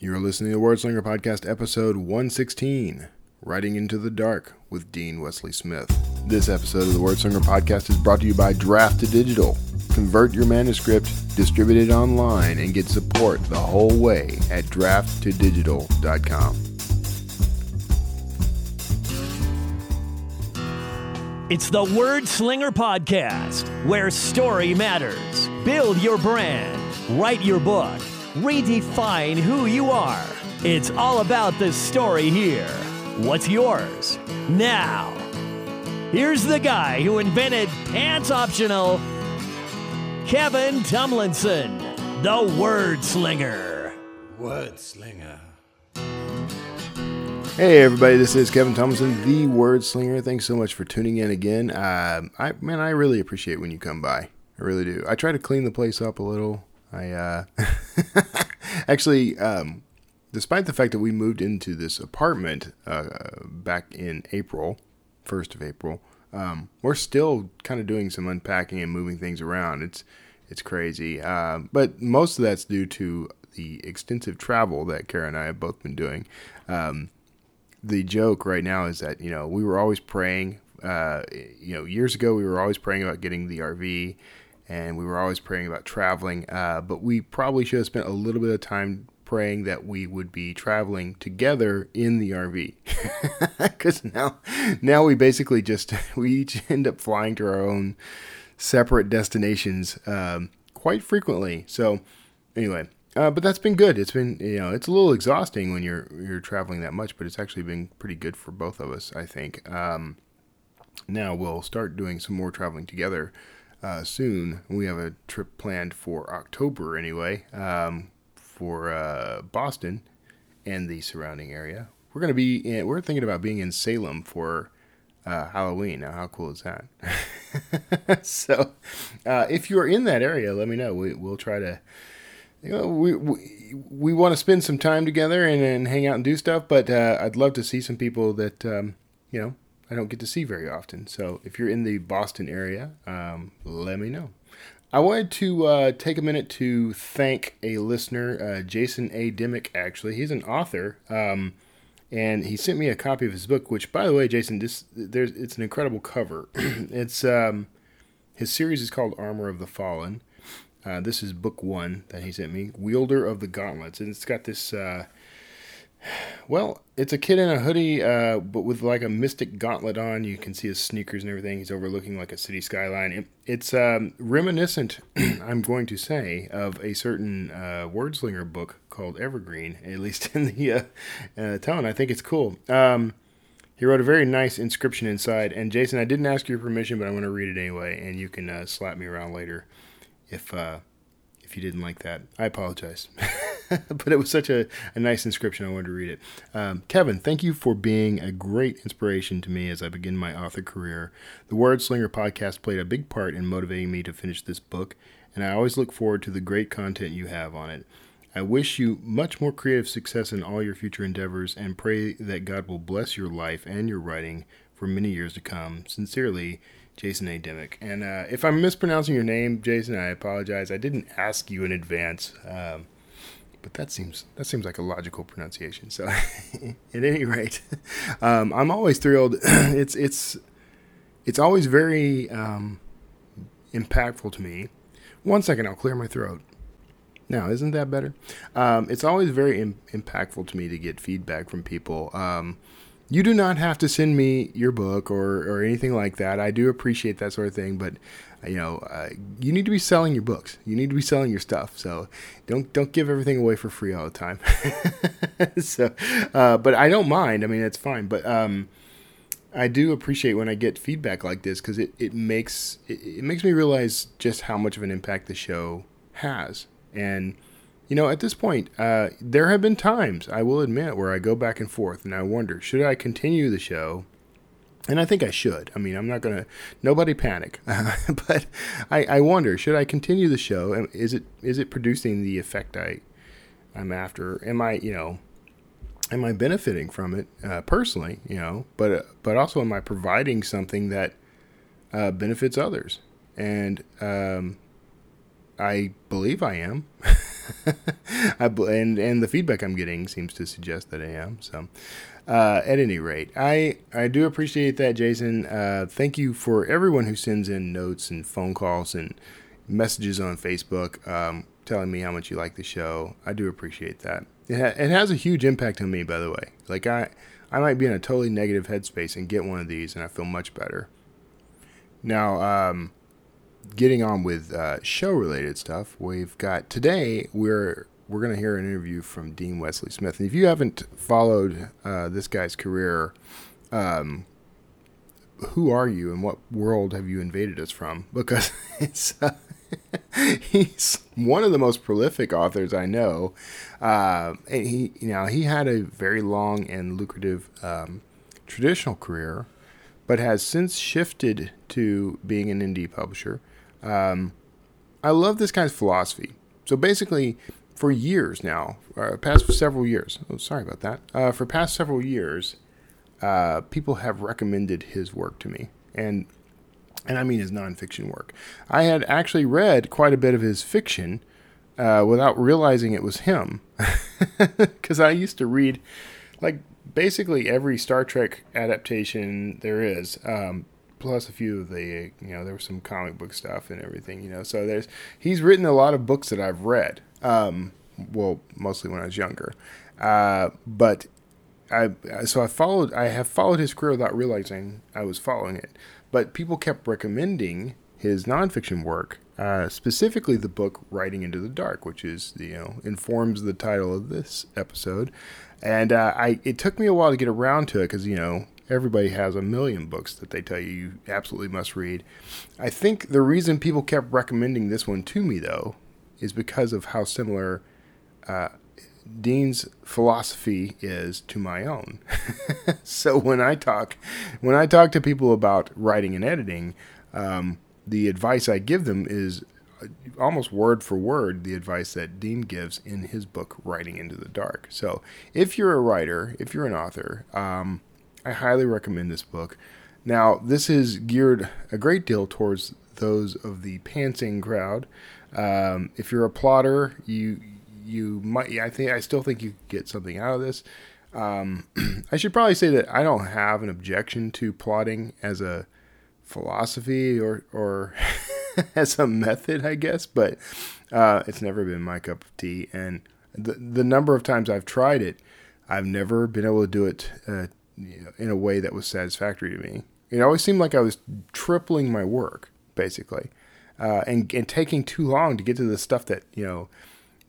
You're listening to Wordslinger Podcast, episode 116 Riding into the Dark with Dean Wesley Smith. This episode of the Wordslinger Podcast is brought to you by Draft to Digital. Convert your manuscript, distribute it online, and get support the whole way at drafttodigital.com. It's the Word Slinger Podcast, where story matters. Build your brand, write your book, redefine who you are. It's all about the story here. What's yours? Now, here's the guy who invented pants optional, Kevin Tumlinson, the Word Slinger. Word slinger. Hey everybody, this is Kevin Tumlinson, the Word Slinger. Thanks so much for tuning in again. Uh, I man, I really appreciate when you come by. I really do. I try to clean the place up a little. I uh, actually, um, despite the fact that we moved into this apartment uh, back in April, first of April, um, we're still kind of doing some unpacking and moving things around. It's it's crazy, uh, but most of that's due to the extensive travel that Kara and I have both been doing. Um, the joke right now is that you know we were always praying. Uh, you know, years ago we were always praying about getting the RV, and we were always praying about traveling. Uh, but we probably should have spent a little bit of time praying that we would be traveling together in the RV, because now, now we basically just we each end up flying to our own separate destinations um, quite frequently. So, anyway, uh, but that's been good. It's been you know it's a little exhausting when you're you're traveling that much, but it's actually been pretty good for both of us, I think. Um, now we'll start doing some more traveling together uh, soon. We have a trip planned for October anyway, um, for uh, Boston and the surrounding area. We're gonna be in, we're thinking about being in Salem for uh, Halloween. Now, how cool is that? so, uh, if you're in that area, let me know. We, we'll try to you know, we we, we want to spend some time together and, and hang out and do stuff, but uh, I'd love to see some people that um, you know I don't get to see very often. So if you're in the Boston area, um, let me know. I wanted to uh, take a minute to thank a listener, uh, Jason A. Dimmick. Actually, he's an author, um, and he sent me a copy of his book. Which, by the way, Jason, this there's it's an incredible cover. it's um, his series is called Armor of the Fallen uh, this is book one that he sent me, Wielder of the Gauntlets, and it's got this. Uh, well, it's a kid in a hoodie, uh, but with like a mystic gauntlet on. You can see his sneakers and everything. He's overlooking like a city skyline. It, it's um, reminiscent, I'm going to say, of a certain uh, wordslinger book called Evergreen, at least in the uh, uh, tone. I think it's cool. Um, he wrote a very nice inscription inside. And Jason, I didn't ask your permission, but I'm going to read it anyway, and you can uh, slap me around later if uh, if you didn't like that. I apologize. but it was such a, a nice inscription, I wanted to read it. Um, Kevin, thank you for being a great inspiration to me as I begin my author career. The Word Slinger podcast played a big part in motivating me to finish this book, and I always look forward to the great content you have on it. I wish you much more creative success in all your future endeavors and pray that God will bless your life and your writing for many years to come. Sincerely, Jason A. Dimmick. And uh, if I'm mispronouncing your name, Jason, I apologize. I didn't ask you in advance, um, but that seems that seems like a logical pronunciation. So, at any rate, um, I'm always thrilled. it's it's it's always very um, impactful to me. One second, I'll clear my throat. Now, isn't that better? Um, it's always very Im- impactful to me to get feedback from people. Um, you do not have to send me your book or, or anything like that. I do appreciate that sort of thing, but you know, uh, you need to be selling your books. You need to be selling your stuff. So don't don't give everything away for free all the time. so, uh, but I don't mind. I mean, it's fine. But um, I do appreciate when I get feedback like this because it, it makes it, it makes me realize just how much of an impact the show has and you know, at this point, uh, there have been times, I will admit, where I go back and forth and I wonder, should I continue the show? And I think I should. I mean, I'm not going to, nobody panic. but I, I wonder, should I continue the show? Is it, is it producing the effect I, I'm after? Am I, you know, am I benefiting from it uh, personally, you know, but, uh, but also am I providing something that uh, benefits others? And um, I believe I am. I, and and the feedback I'm getting seems to suggest that I am. So, uh, at any rate, I I do appreciate that, Jason. Uh, thank you for everyone who sends in notes and phone calls and messages on Facebook um, telling me how much you like the show. I do appreciate that. It, ha- it has a huge impact on me, by the way. Like I I might be in a totally negative headspace and get one of these, and I feel much better. Now, um, getting on with uh, show related stuff, we've got today we're we're going to hear an interview from Dean Wesley Smith. And if you haven't followed uh, this guy's career, um, who are you and what world have you invaded us from? Because uh, he's one of the most prolific authors I know. Uh, and he, you know, he had a very long and lucrative um, traditional career, but has since shifted to being an indie publisher. Um, I love this guy's philosophy. So basically, for years now, uh, past several years. Oh, sorry about that. Uh, for past several years, uh, people have recommended his work to me, and and I mean his nonfiction work. I had actually read quite a bit of his fiction uh, without realizing it was him, because I used to read like basically every Star Trek adaptation there is. Um, plus a few of the you know there was some comic book stuff and everything you know so there's he's written a lot of books that I've read um, well mostly when I was younger. Uh, but I so I followed I have followed his career without realizing I was following it. But people kept recommending his nonfiction work uh, specifically the book Writing into the Dark which is you know informs the title of this episode. And uh, I it took me a while to get around to it because you know everybody has a million books that they tell you you absolutely must read. I think the reason people kept recommending this one to me, though, is because of how similar uh, Dean's philosophy is to my own. so when I talk, when I talk to people about writing and editing, um, the advice I give them is almost word for word the advice that Dean gives in his book Writing into the Dark. So if you're a writer, if you're an author, um, I highly recommend this book. Now, this is geared a great deal towards those of the pantsing crowd. Um, if you're a plotter, you you might. I think I still think you get something out of this. Um, I should probably say that I don't have an objection to plotting as a philosophy or or as a method, I guess, but uh, it's never been my cup of tea. And the the number of times I've tried it, I've never been able to do it uh, you know, in a way that was satisfactory to me. It always seemed like I was tripling my work, basically, uh, and and taking too long to get to the stuff that you know,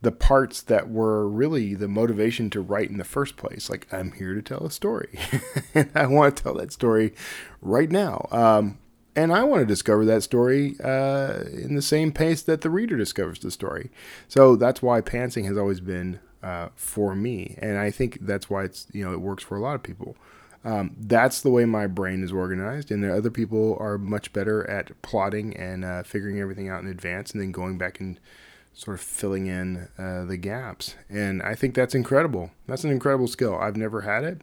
the parts that were really the motivation to write in the first place. Like I'm here to tell a story, and I want to tell that story right now. Um, and I want to discover that story uh, in the same pace that the reader discovers the story. So that's why pantsing has always been uh, for me, and I think that's why it's you know it works for a lot of people. Um, that's the way my brain is organized, and the other people are much better at plotting and uh, figuring everything out in advance, and then going back and sort of filling in uh, the gaps. And I think that's incredible. That's an incredible skill. I've never had it.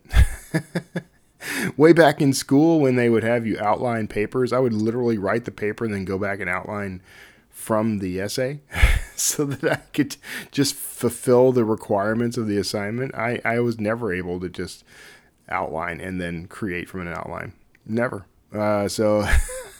Way back in school, when they would have you outline papers, I would literally write the paper and then go back and outline from the essay so that I could just fulfill the requirements of the assignment. I, I was never able to just outline and then create from an outline. Never. Uh, so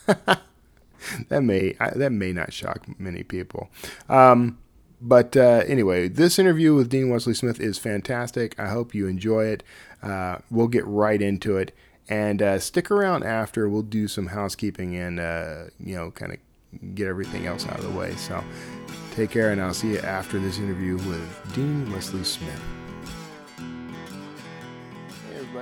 that may that may not shock many people. Um, but uh, anyway, this interview with Dean Wesley Smith is fantastic. I hope you enjoy it. Uh, we'll get right into it, and uh, stick around after. We'll do some housekeeping and uh, you know, kind of get everything else out of the way. So, take care, and I'll see you after this interview with Dean Wesley Smith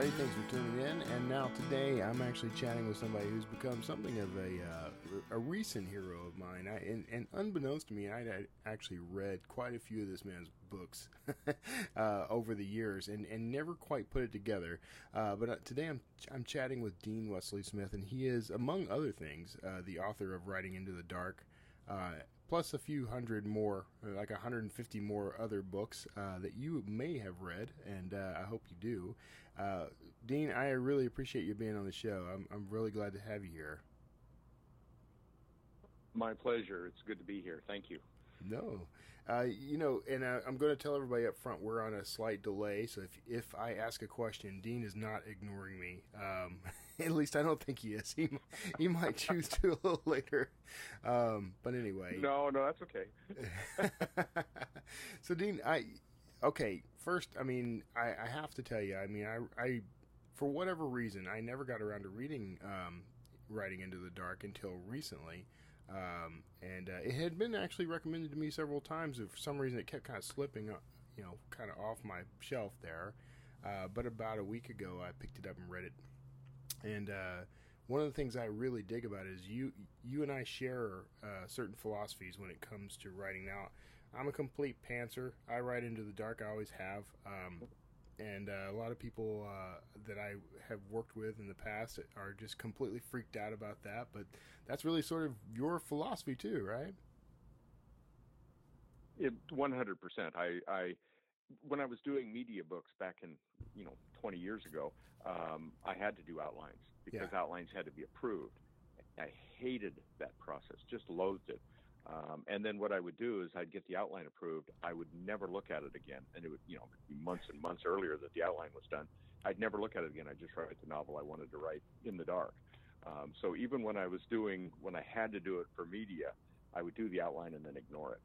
everybody. Thanks for tuning in. And now today, I'm actually chatting with somebody who's become something of a uh, a recent hero of mine. I, and, and, unbeknownst to me, I actually read quite a few of this man's books uh, over the years, and, and never quite put it together. Uh, but uh, today, I'm I'm chatting with Dean Wesley Smith, and he is, among other things, uh, the author of Writing into the Dark uh, plus a few hundred more, like 150 more other books uh, that you may have read, and uh, I hope you do. Uh, Dean, I really appreciate you being on the show. I'm, I'm really glad to have you here. My pleasure. It's good to be here. Thank you. No, uh, you know, and uh, I'm going to tell everybody up front we're on a slight delay. So if if I ask a question, Dean is not ignoring me. Um, at least I don't think he is. He he might choose to a little later. Um, but anyway, No, no, that's okay. so Dean, I okay. First, I mean, I, I have to tell you, I mean, I, I for whatever reason, I never got around to reading um, Writing into the Dark until recently. Um, and uh, it had been actually recommended to me several times. And for some reason, it kept kind of slipping, uh, you know, kind of off my shelf there. Uh, but about a week ago, I picked it up and read it. And uh, one of the things I really dig about it is you you and I share uh, certain philosophies when it comes to writing. Now, I'm a complete pantser. I ride into the dark. I always have. Um, and uh, a lot of people uh, that I have worked with in the past are just completely freaked out about that. But that's really sort of your philosophy too, right? It 100%. I, I, when I was doing media books back in, you know, 20 years ago, um, I had to do outlines because Yeah. outlines had to be approved. I hated that process, just loathed it. Um, and then what I would do is I'd get the outline approved. I would never look at it again, and it would, you know, be months and months earlier that the outline was done. I'd never look at it again. I'd just write the novel I wanted to write in the dark. Um, so even when I was doing, when I had to do it for media, I would do the outline and then ignore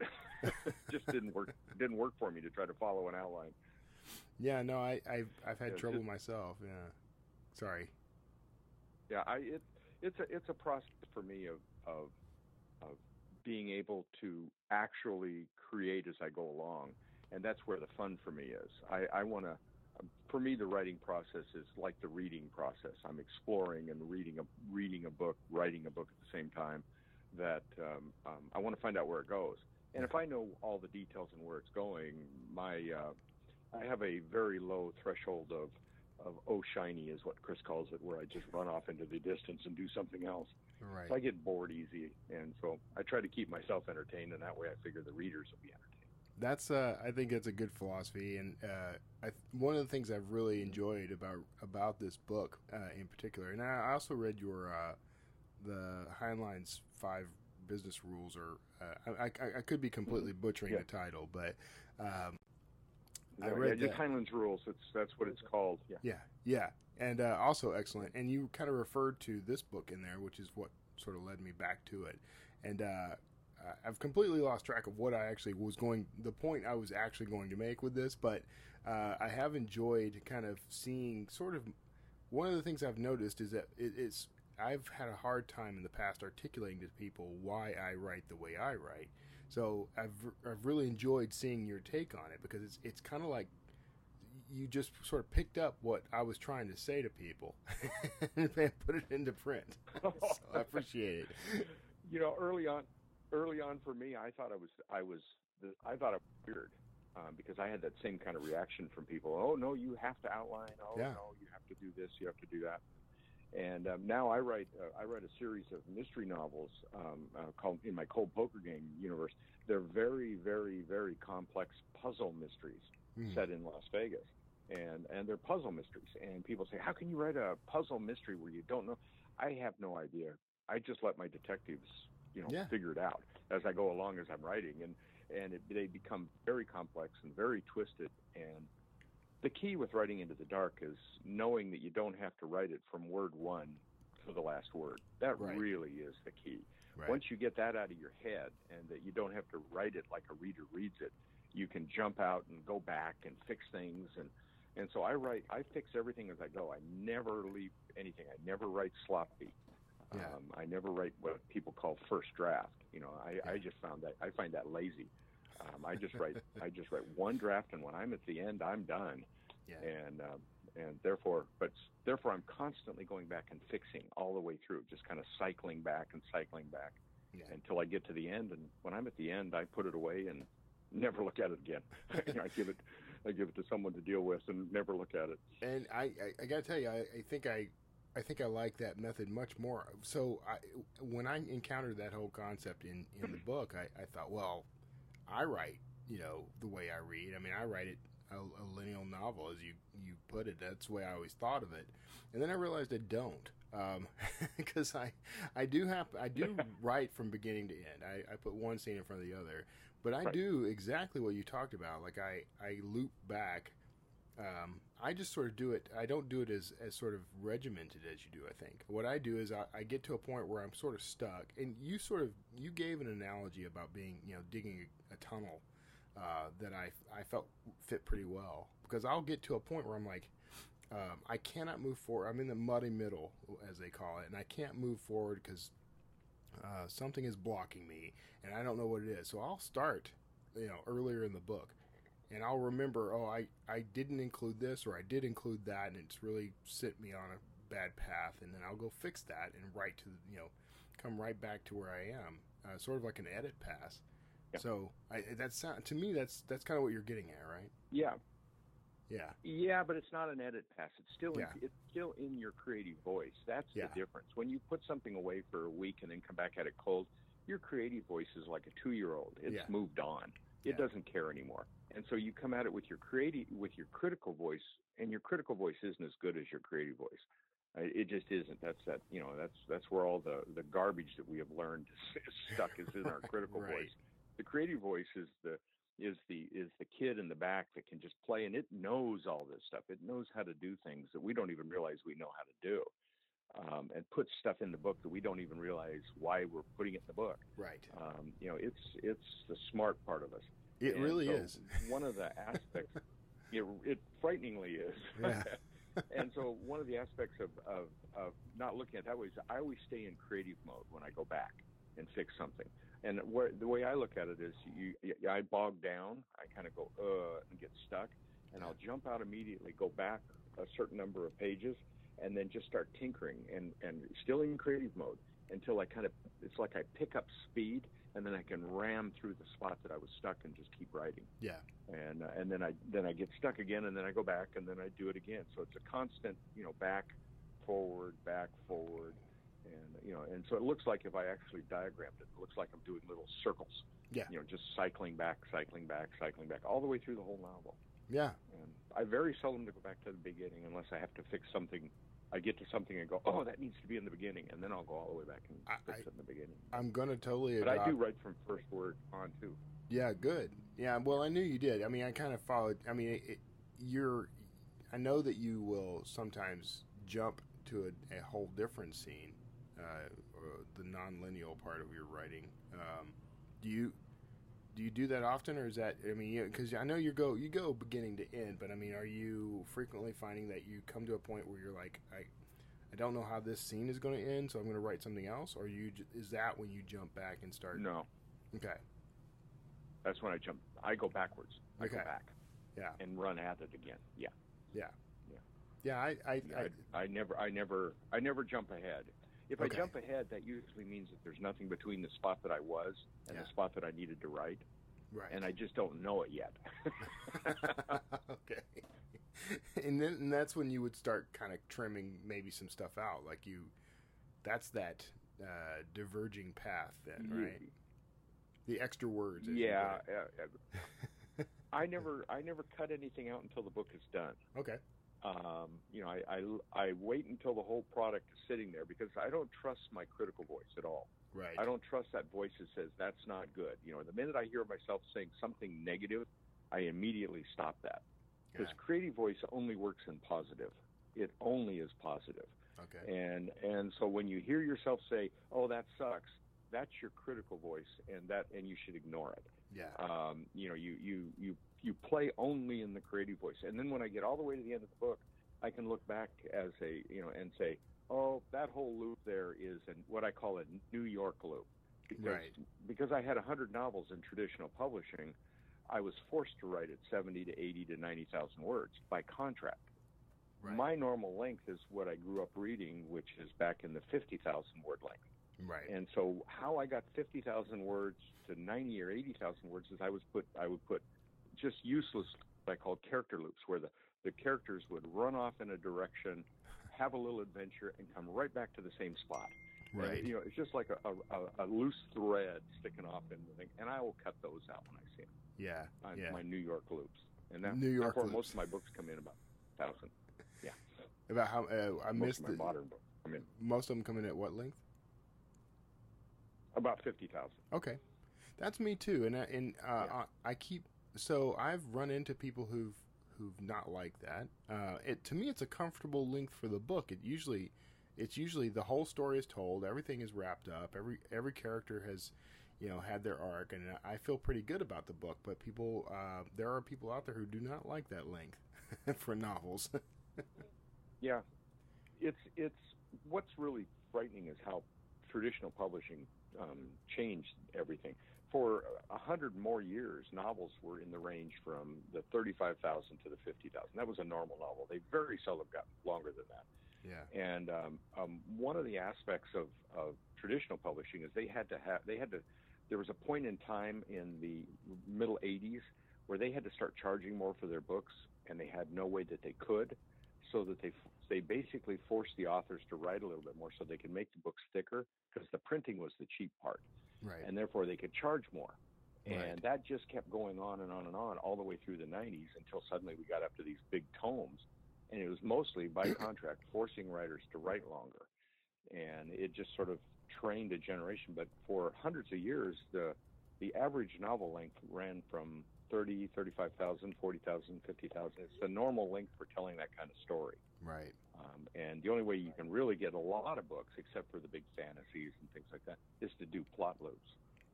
it. just didn't work. Didn't work for me to try to follow an outline. Yeah, no, I, I've I've had Yeah, trouble just- myself. Yeah, sorry. Yeah, I it it's a it's a process for me of of of being able to actually create as I go along, and that's where the fun for me is. I I want to. For me, the writing process is like the reading process. I'm exploring and reading a reading a book, writing a book at the same time. That um, um, I want to find out where it goes, and if I know all the details and where it's going, my uh, I have a very low threshold of of oh shiny is what Chris calls it, where I just run off into the distance and do something else. Right. So I get bored easy, and so I try to keep myself entertained, and that way I figure the readers will be entertained. That's uh, I think that's a good philosophy, and uh, I, one of the things I've really enjoyed about about this book uh, in particular, and I also read your uh, the Heinlein's five business rules, or uh, I, I, I could be completely butchering Yeah. the title, but um, I read yeah, that. Heinlein's rules. It's that's what it's called. Yeah. Yeah, yeah, and uh, also excellent. And you kind of referred to this book in there, which is what sort of led me back to it. And uh, I've completely lost track of what I actually was going, the point I was actually going to make with this. But uh, I have enjoyed kind of seeing sort of one of the things I've noticed is that it, it's I've had a hard time in the past articulating to people why I write the way I write. So I've I've really enjoyed seeing your take on it because it's it's kind of like you just sort of picked up what I was trying to say to people and put it into print. so I appreciate it. You know, early on, early on for me, I thought I was I was I thought I was weird. Um, because I had that same kind of reaction from people. Oh no, you have to outline. Oh Yeah. no, you have to do this. You have to do that. And um, now I write uh, I write a series of mystery novels um, uh, called in my Cold Poker Gang universe. They're very very very complex puzzle mysteries set in Las Vegas, and and they're puzzle mysteries. And people say, how can you write a puzzle mystery where you don't know? I have no idea. I just let my detectives you know Yeah. figure it out as I go along as I'm writing, and and it, they become very complex and very twisted and the key with writing into the dark is knowing that you don't have to write it from word one to the last word. That Right. really is the key. Right. Once you get that out of your head and that you don't have to write it like a reader reads it, you can jump out and go back and fix things and and so I write I fix everything as I go. I never leave anything. I never write sloppy. Yeah. Um, I never write what people call first draft. You know, I, I just found that I find that lazy. Um, I just write I just write one draft, and when I'm at the end, I'm done. Yeah. And um, and therefore, but therefore, I'm constantly going back and fixing all the way through, just kind of cycling back and cycling back Yeah. until I get to the end. And when I'm at the end, I put it away and never look at it again. you know, I give it I give it to someone to deal with and never look at it. And I, I, I got to tell you, I, I think I, I think I like that method much more. So I, when I encountered that whole concept in, in the book, I, I thought, well, I write, you know, the way I read. I mean, I write it a, a lineal novel, as you, you put it. That's the way I always thought of it. And then I realized I don't, because I, I do have, I do write from beginning to end. I, I put one scene in front of the other, But I Right. do exactly what you talked about. Like I, I loop back. Um, I just sort of do it. I don't do it as, as sort of regimented as you do. I think what I do is I, I get to a point where I'm sort of stuck. And you sort of you gave an analogy about being you know digging a, a tunnel uh, that I I felt fit pretty well because I'll get to a point where I'm like. Um, I cannot move forward. I'm in the muddy middle, as they call it, and I can't move forward because uh, something is blocking me and I don't know what it is. So I'll start, you know, earlier in the book and I'll remember, oh, I, I didn't include this or I did include that and it's really sent me on a bad path. And then I'll go fix that and write to, you know, come right back to where I am, uh, sort of like an edit pass. Yeah. So I, that's to me, that's, that's kind of what you're getting at, right? Yeah, Yeah. yeah, but it's not an edit pass. It's still Yeah. in, it's still in your creative voice. That's Yeah. the difference. When you put something away for a week and then come back at it cold, your creative voice is like a two year old. It's moved on. It Yeah. doesn't care anymore. And so you come at it with your creative with your critical voice, and your critical voice isn't as good as your creative voice. It just isn't. That's that. You know. That's that's where all the the garbage that we have learned is, is stuck is in our critical Right. voice. The creative voice is the is the is the kid in the back that can just play and it knows all this stuff. It knows how to do things that we don't even realize we know how to do, um, and put stuff in the book that we don't even realize why we're putting it in the book. Right. Um, you know, it's it's the smart part of us. It And really so is. one of the aspects. it, it frighteningly is. Yeah. and so one of the aspects of, of, of not looking at it that way is I always stay in creative mode when I go back and fix something. And where, the way I look at it is, you, I bog down, I kind of go uh and get stuck, and I'll jump out immediately, go back a certain number of pages, and then just start tinkering and and still in creative mode until I kind of it's like I pick up speed, and then I can ram through the spot that I was stuck and just keep writing Yeah. and uh, and then I then I get stuck again, and then I go back, and then I do it again. So it's a constant, you know, back, forward, back, forward, and you know, and so it looks like if I actually diagrammed it, it looks like I'm doing little circles, Yeah. you know, just cycling back, cycling back, cycling back, all the way through the whole novel. Yeah. And I very seldom to go back to the beginning unless I have to fix something. I get to something and go, oh, that needs to be in the beginning, and then I'll go all the way back and I- fix it in the beginning. I'm going to totally But adopt. I do write from first word on too. Yeah, good. Yeah, well, I knew you did. I mean, I kind of followed. I mean, it, it, you're. I know that you will sometimes jump to a, a whole different scene, uh, the non-lineal part of your writing. Um, do you do you do that often, or is that? I mean, because I know you go you go beginning to end, but I mean, are you frequently finding that you come to a point where you're like, I. I don't know how this scene is going to end, so I'm going to write something else. Or you is that when you jump back and start? No, Okay. that's when I jump. I go backwards. I Okay. go back. Yeah. and run at it again. Yeah. Yeah. Yeah. Yeah, I, I, I, I, I never, I never, I never jump ahead. If I jump ahead, that usually means that there's nothing between the spot that I was and Yeah. the spot that I needed to write, right. and I just don't know it yet. okay. And then and that's when you would start kind of trimming maybe some stuff out. Like you, that's that uh, diverging path then, right? The extra words. yeah. I never, I never cut anything out until the book is done. Okay. Um, you know, I, I, I wait until the whole product is sitting there because I don't trust my critical voice at all. Right. I don't trust that voice that says that's not good. You know, the minute I hear myself saying something negative, I immediately stop that. Because Yeah. creative voice only works in positive. It only is positive. Okay. And and so when you hear yourself say, "Oh, that sucks," that's your critical voice, and that and you should ignore it. yeah. Um, you know, you you you you play only in the creative voice, and then when I get all the way to the end of the book, I can look back as a you know and say, "Oh, that whole loop there is an, what I call a New York loop," because Right. because I had a hundred novels in traditional publishing. I was forced to write at 70 to 80 to 90,000 words by contract. Right. My normal length is what I grew up reading, which is back in the 50,000 word length. right. And so how I got 50,000 words to 90 or 80,000 words is I was put I would put just useless what I call character loops where the the characters would run off in a direction, have a little adventure and come right back to the same spot. Right. And, you know, it's just like a, a, a loose thread sticking off in the thing, and I will cut those out when I see them. yeah. Yeah. my New York loops, and that, New York that's where loops. most of my books come in about thousand. Yeah, About how uh, I most missed my the, modern books come in most of them come in at what length? about fifty thousand. Okay. That's me too, and I, and uh, I, I keep so I've run into people who've who've not liked that. Uh, it to me, it's a comfortable length for the book. It usually, it's usually the whole story is told, everything is wrapped up, every every character has, you know, had their arc, and I feel pretty good about the book. But people, uh, there are people out there who do not like that length for novels. yeah, it's it's what's really frightening is how traditional publishing um, changed everything. For a hundred more years, novels were in the range from the thirty-five thousand to the fifty thousand. That was a normal novel. They very seldom got longer than that. Yeah. And um, um, one of the aspects of, of traditional publishing is they had to have they had to. There was a point in time in the middle '80s where they had to start charging more for their books, and they had no way that they could, so that they they basically forced the authors to write a little bit more so they could make the books thicker because the printing was the cheap part, right. and therefore they could charge more. And Right. that just kept going on and on and on all the way through the 90s until suddenly we got up to these big tomes. And it was mostly by contract forcing writers to write longer. And it just sort of trained a generation. But for hundreds of years, the, the average novel length ran from 30, 35,000, 40,000, 50,000. It's the normal length for telling that kind of story. Right. Um, and the only way you can really get a lot of books, except for the big fantasies and things like that, is to do plot loops.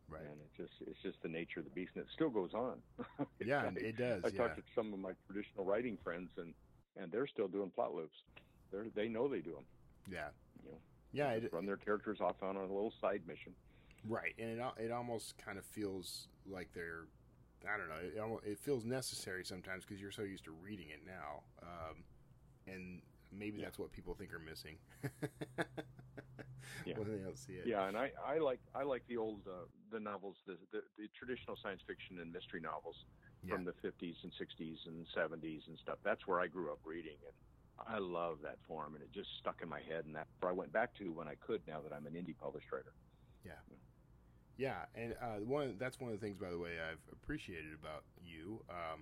Right. And it just it's just the nature of the beast, and it still goes on. Yeah, it does, I yeah. talked to some of my traditional writing friends, and and they're still doing plot loops. They they know they do them. Yeah. You know, Yeah. It, run their characters off on a little side mission. Right, and it it almost kind of feels like they're, I don't know, it, it feels necessary sometimes because you're so used to reading it now, um, and maybe that's what people think are missing. Yeah. when they don't see it. Yeah, and I, I like I like the old uh, the novels, the, the the traditional science fiction and mystery novels from the 50s and 60s and 70s and stuff. That's where I grew up reading, and I love that form, and it just stuck in my head, and that's where I went back to when I could. Now that I'm an indie published writer. Yeah. Yeah, and uh, one that's one of the things, by the way, I've appreciated about you. Um,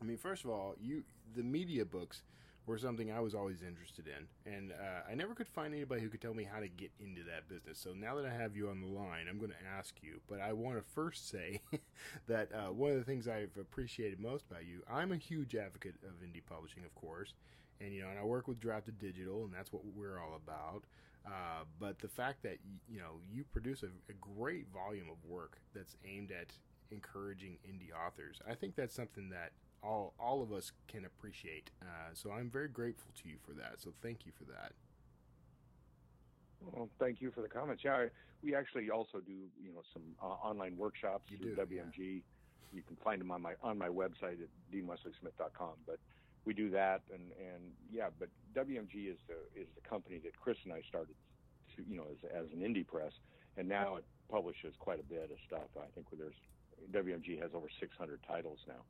I mean, first of all, you the media books were something I was always interested in, and uh, I never could find anybody who could tell me how to get into that business. So now that I have you on the line, I'm going to ask you. But I want to first say that uh, one of the things I've appreciated most about you, I'm a huge advocate of indie publishing, of course, and you know, and I work with Draft to Digital, and that's what we're all about. Uh, but the fact that you know you produce a, a great volume of work that's aimed at encouraging indie authors, I think that's something that all all of us can appreciate. Uh, so I'm very grateful to you for that. So thank you for that. Well, thank you for the comments. Yeah, I, we actually also do you know some uh, online workshops You through do, WMG. You can find them on my on my website at deanwesleysmith.com. But we do that, and and yeah, but WMG is the is the company that Chris and I started, to, you know, as as an indie press, and now it publishes quite a bit of stuff. I think there's WMG has over 600 titles now.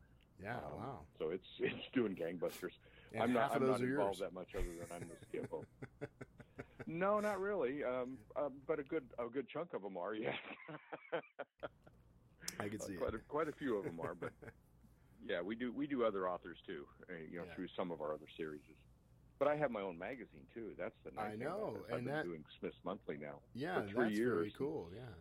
Yeah, Um, wow. So it's it's doing gangbusters. And I'm not I'm not involved that much other than I'm the CFO. no, not really. Um, uh, but a good a good chunk of them are. Yeah. I can see quite it. a, quite a few of them are, but yeah, we do we do other authors too. Uh, you know, Yeah. through some of our other series. But I have my own magazine too. That's the nice I know. I've and been that- doing Smith's Monthly now. Yeah, for three that's years. very cool. Yeah,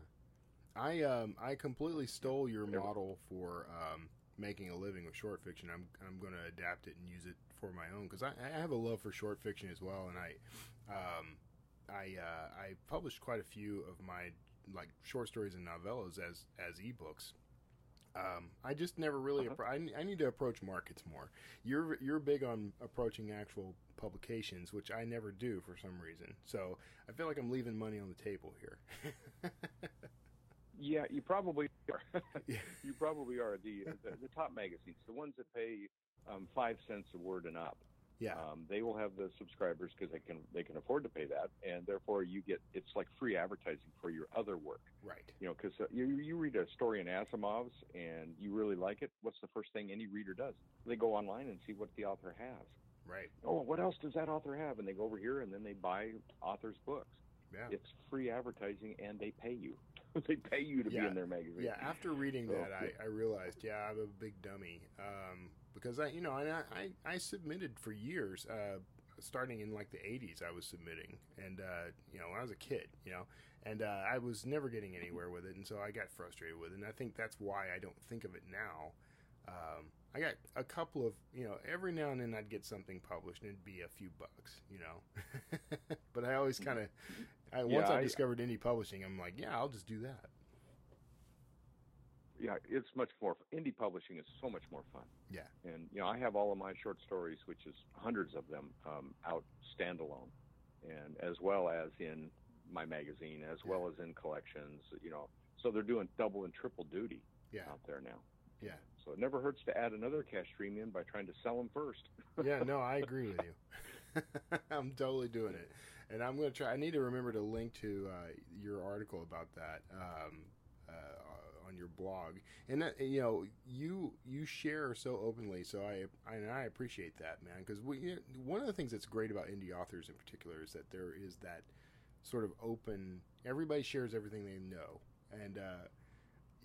I um I completely stole your model for um making a living with short fiction. I'm I'm going to adapt it and use it for my own because I, I have a love for short fiction as well, and I um I uh, I published quite a few of my like short stories and novellas as as ebooks. Um, I just never really. Uh-huh. appro- I, I need to approach markets more. You're you're big on approaching actual publications, which I never do for some reason. So I feel like I'm leaving money on the table here. Yeah, you probably are. you probably are the, the the top magazines, the ones that pay um, five cents a word and up. yeah, Um, they will have the subscribers because they can they can afford to pay that, and therefore you get it's like free advertising for your other work. right. You know, because uh, you you read a story in Asimov's and you really like it. What's the first thing any reader does? They go online and see what the author has. Right. Oh, what else does that author have? And they go over here and then they buy authors' books. Yeah. It's free advertising, and they pay you. they pay you to Yeah. be in their magazine. Yeah, after reading So, that, I, yeah. I realized, yeah, I'm a big dummy. Um, because I, you know, I, I, I submitted for years, uh, starting in like the 80s I was submitting and uh, you know when I was a kid you know and uh, I was never getting anywhere with it and so I got frustrated with it and I think that's why I don't think of it now um, I got a couple of you know every now and then I'd get something published and it'd be a few bucks you know but I always kind of I, once Yeah, I I- discovered indie publishing I'm like yeah I'll just do that Yeah, it's much more. Indie publishing is so much more fun. yeah And you know, I have all of my short stories, which is hundreds of them, um, out standalone, and as well as in my magazine, as well as in collections. You know, so they're doing double and triple duty yeah out there now. yeah So it never hurts to add another cash stream in by trying to sell them first. yeah, no, I agree with you. I'm totally doing it, and I'm going to try. I need to remember to link to uh, your article about that um, uh, on your blog, and that, you know, you you share so openly. So I and I appreciate that, man, because we you know, one of the things that's great about indie authors in particular is that there is that sort of open. Everybody shares everything they know, and. Uh,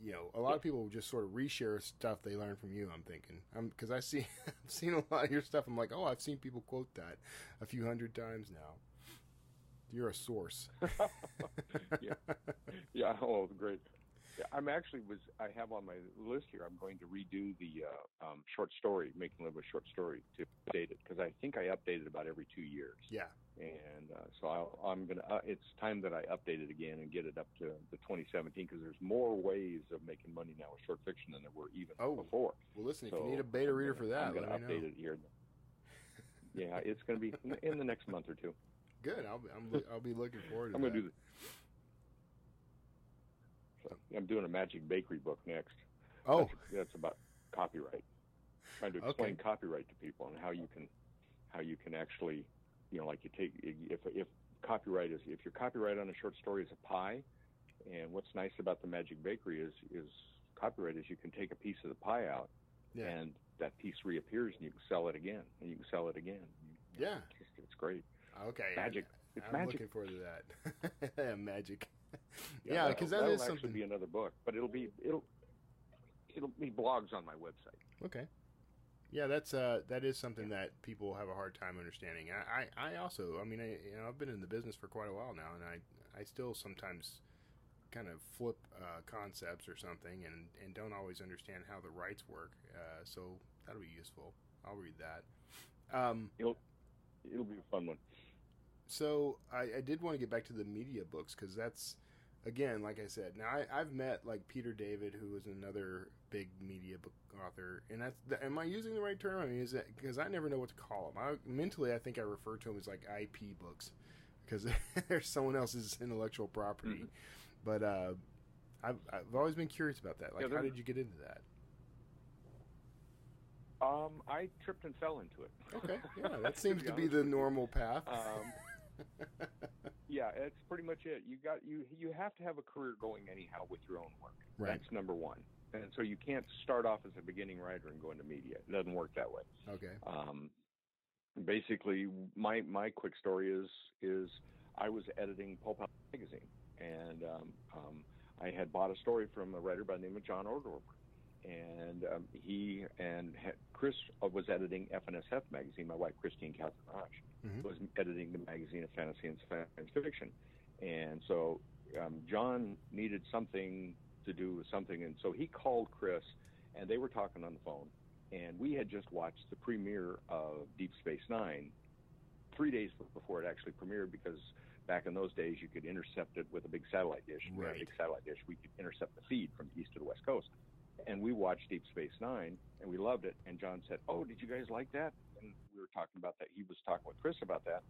you know, a lot of people just sort of reshare stuff they learn from you. I'm thinking, because I see, I've seen a lot of your stuff. I'm like, oh, I've seen people quote that a few hundred times now. You're a source. yeah, yeah. Oh, great. Yeah, I'm actually was I have on my list here. I'm going to redo the uh, um, short story, making live a short story, to update it because I think I update it about every two years. Yeah, and uh, so I'll, I'm gonna. Uh, it's time that I update it again and get it up to the 2017 because there's more ways of making money now with short fiction than there were even Oh, before. Well, listen, if you need a beta reader gonna- for that, I'm gonna update know. it here. Yeah, it's going to be in the next month or two. Good. I'll be, I'm, I'll be looking forward to I'm that. going to do. The, so I'm doing a Magic Bakery book next. oh, that's, that's about copyright. Trying to explain Okay. copyright to people and how you can how you can actually, you know, like you take if if copyright is if your copyright on a short story is a pie, and what's nice about the Magic Bakery is is copyright is you can take a piece of the pie out yeah, and that piece reappears and you can sell it again and you can sell it again. yeah. It's, it's great. Okay, Magic. It's I'm magic. looking forward to that. magic. Yeah, because that that'll is actually something. be another book, but it'll be it'll it'll be blogs on my website. Okay. Yeah, that's uh, that is something that people have a hard time understanding. I, I, I also, I mean, I, you know, I've been in the business for quite a while now, and I, I still sometimes kind of flip uh, concepts or something, and, and don't always understand how the rights work. Uh, so that'll be useful. I'll read that. Um, It'll it'll be a fun one. So I, I did want to get back to the media books because that's again, like I said. Now I, I've met like Peter David, who is another big media book author, and that's the, am I using the right term? I mean, is that because I never know what to call them? I, mentally, I think I refer to them as like IP books because they're someone else's intellectual property. But uh, I've I've always been curious about that. Like, Yeah, how did you get into that? Um, I tripped and fell into it. Okay, yeah, that seems to be honest the normal path. Um, yeah, it's pretty much it. You got you you have to have a career going anyhow with your own work. Right. That's number one. And so you can't start off as a beginning writer and go into media. It doesn't work that way. okay, Um, basically, my my quick story is is I was editing Pulphouse magazine, and um, um, I had bought a story from a writer by the name of John Ordover, and um, he and Chris was editing F&SF magazine. My wife Kristine Rusch Mhm. was editing the magazine of fantasy and science fiction, and so um, John needed something to do with something, and so he called Chris, and they were talking on the phone, and we had just watched the premiere of Deep Space Nine three days before it actually premiered because back in those days you could intercept it with a big satellite dish. Right. a big satellite dish. We could intercept the feed from the east to the west coast. And we watched Deep Space Nine and we loved it. And John said, Oh, did you guys like that? And we were talking about that. He was talking with Chris about that.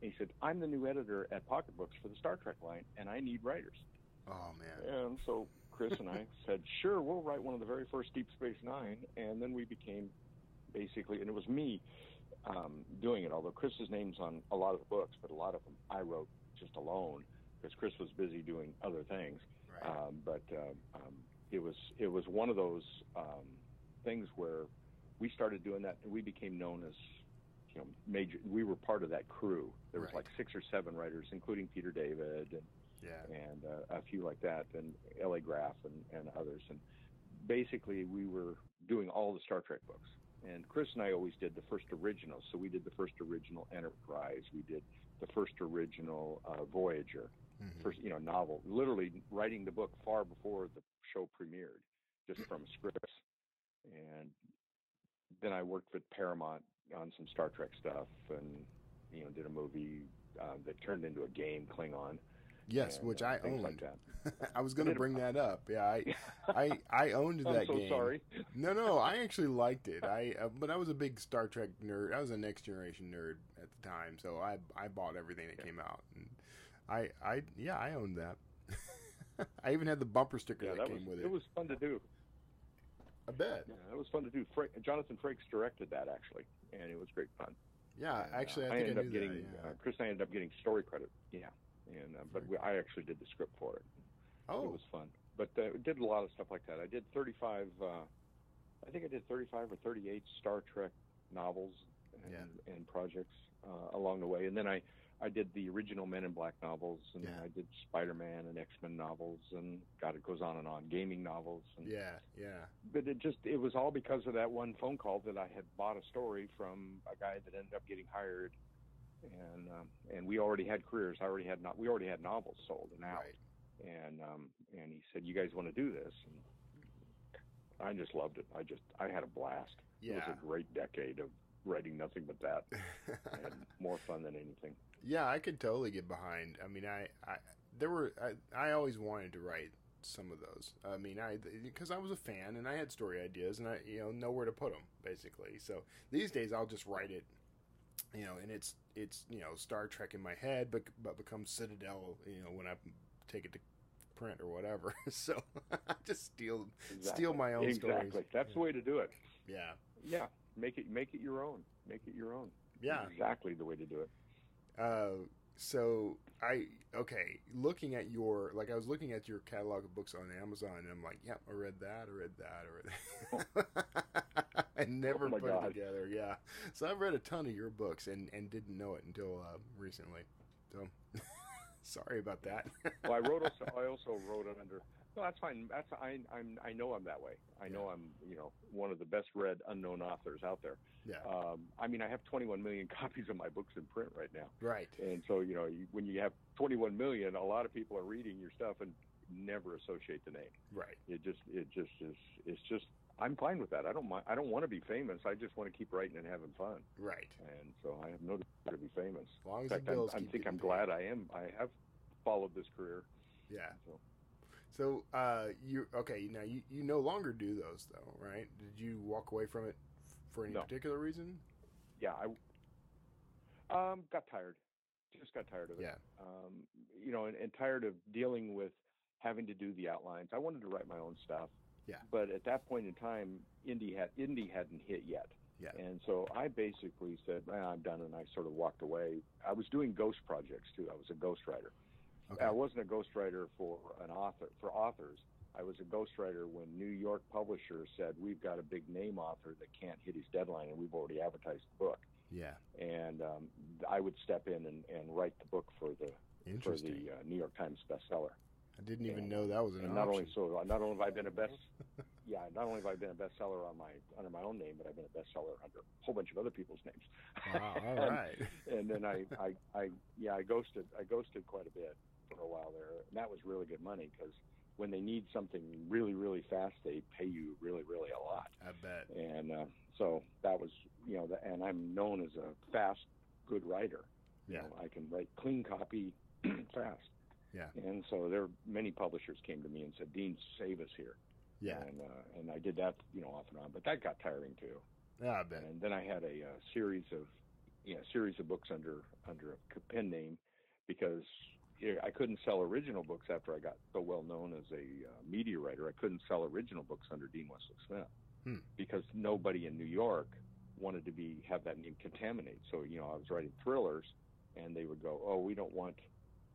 And he said, I'm the new editor at Pocket Books for the Star Trek line and I need writers. oh man, And so Chris and I said, sure, we'll write one of the very first Deep Space Nine. And then we became basically, and it was me um, doing it, although Chris's name's on a lot of the books, but a lot of them I wrote just alone because Chris was busy doing other things. Right. Um, but um, um, it was it was one of those um, things where we started doing that and we became known as you know major. We were part of that crew. There was Right. like six or seven writers, including Peter David and yeah, and uh, a few like that, and L.A. Graf and, and others. And basically, we were doing all the Star Trek books. And Chris and I always did the first original. So we did the first original Enterprise. We did the first original uh, Voyager. Mhm. First, you know, novel. Literally writing the book far before the show premiered, just from scripts. And then I worked with Paramount on some Star Trek stuff, and you know, did a movie uh, that turned into a game, Klingon. Yes, and, which uh, I owned. Like that. I was going to bring that up. Yeah, I, I, I owned I'm that so game. sorry. No, no, I actually liked it. I, uh, but I was a big Star Trek nerd. I was a Next Generation nerd at the time, so I, I bought everything that came out, and I, I, yeah, I owned that. I even had the bumper sticker Yeah, that, that came was with it. it was fun to do. I bet. Yeah, it was fun to do. Fra- Jonathan Frakes directed that actually, and it was great fun. Yeah, And, actually, uh, I think I, ended knew up getting that. Yeah. uh, Chris and I ended up getting story credit. Yeah, and uh, but we, I actually did the script for it. oh, It was fun, but uh, did a lot of stuff like that. I did 35. Uh, I think I did 35 or 38 Star Trek novels and, and projects uh, along the way, and then I I did the original Men in Black novels, and Yeah. I did Spider-Man and X-Men novels, and God, it goes on and on. Gaming novels, and yeah, yeah, but it just it was all because of that one phone call that I had bought a story from a guy that ended up getting hired, and um, and we already had careers. I already had not we already had novels sold and out, right. and um, and he said, "You guys want to do this?" And I just loved it. I just I had a blast. Yeah. It was a great decade of writing nothing but that, and more fun than anything. Yeah, I could totally get behind. I mean, I, I there were I, I always wanted to write some of those. I mean, I because I was a fan and I had story ideas and I you know know where to put them basically. So these days I'll just write it, you know, and it's it's you know Star Trek in my head, but but becomes Citadel, you know, when I take it to print or whatever. so I just steal steal my own exactly. stories. That's the way to do it. Yeah, Yeah, make it make it your own. Make it your own. Yeah. exactly the way to do it. Uh, so I okay, looking at your like I was looking at your catalog of books on Amazon, and I'm like, yep, I read that, I read that, I read that. I never Oh put God. it together. Yeah, so I've read a ton of your books and and didn't know it until uh, recently. So sorry about that. well, I wrote. Also, I also wrote it under. No, that's fine. That's I. I'm. I know I'm that way. I know I'm. You know, one of the best read unknown authors out there. yeah, Um, I mean, I have 21 million copies of my books in print right now, right. and so you know, you, when you have 21 million, a lot of people are reading your stuff and never associate the name. Right. It just. It just is. It's just. I'm fine with that. I don't mind. I don't want to be famous. I just want to keep writing and having fun. Right. And so I have no desire to be famous. As long In as fact, the bills I'm, I think I'm getting glad I am. I have followed this career. Yeah. So. So uh, you okay? Now you you no longer do those though, right? Did you walk away from it for any No. particular reason? yeah, I um, got tired. Just got tired of it. Yeah. Um, you know, and, and tired of dealing with having to do the outlines. I wanted to write my own stuff. Yeah. But at that point in time, indie had indie hadn't hit yet. Yeah. And so I basically said, "Man, I'm done," and I sort of walked away. I was doing ghost projects too. I was a ghostwriter. Okay. I wasn't a ghostwriter for an author for authors. I was a ghostwriter when New York publishers said, "We've got a big name author that can't hit his deadline, and we've already advertised the book." Yeah. and um, I would step in and, and write the book for the for the uh, New York Times bestseller. I didn't even and- know that was an And not only so, not only have I been a best, yeah, not only have I been a bestseller on my under my own name, but I've been a bestseller under a whole bunch of other people's names. Wow, all And- right. and then I, I, I, yeah, I ghosted, I ghosted quite a bit for a while there, and that was really good money because when they need something really, really fast, they pay you really, really a lot I bet. and uh, so that was you know the, and i'm known as a fast good writer you Yeah. know, i can write clean copy fast Yeah. and so there many publishers came to me and said dean save us here Yeah. and uh, and i did that you know off and on but that got tiring too Yeah, I bet. and then i had a, uh series of you know series of books under under a pen name because yeah, I couldn't sell original books after I got so well known as a uh, media writer. I couldn't sell original books under Dean Wesley Smith Hmm. because nobody in New York wanted to be have that name contaminated. So you know, I was writing thrillers, and they would go, "Oh, we don't want,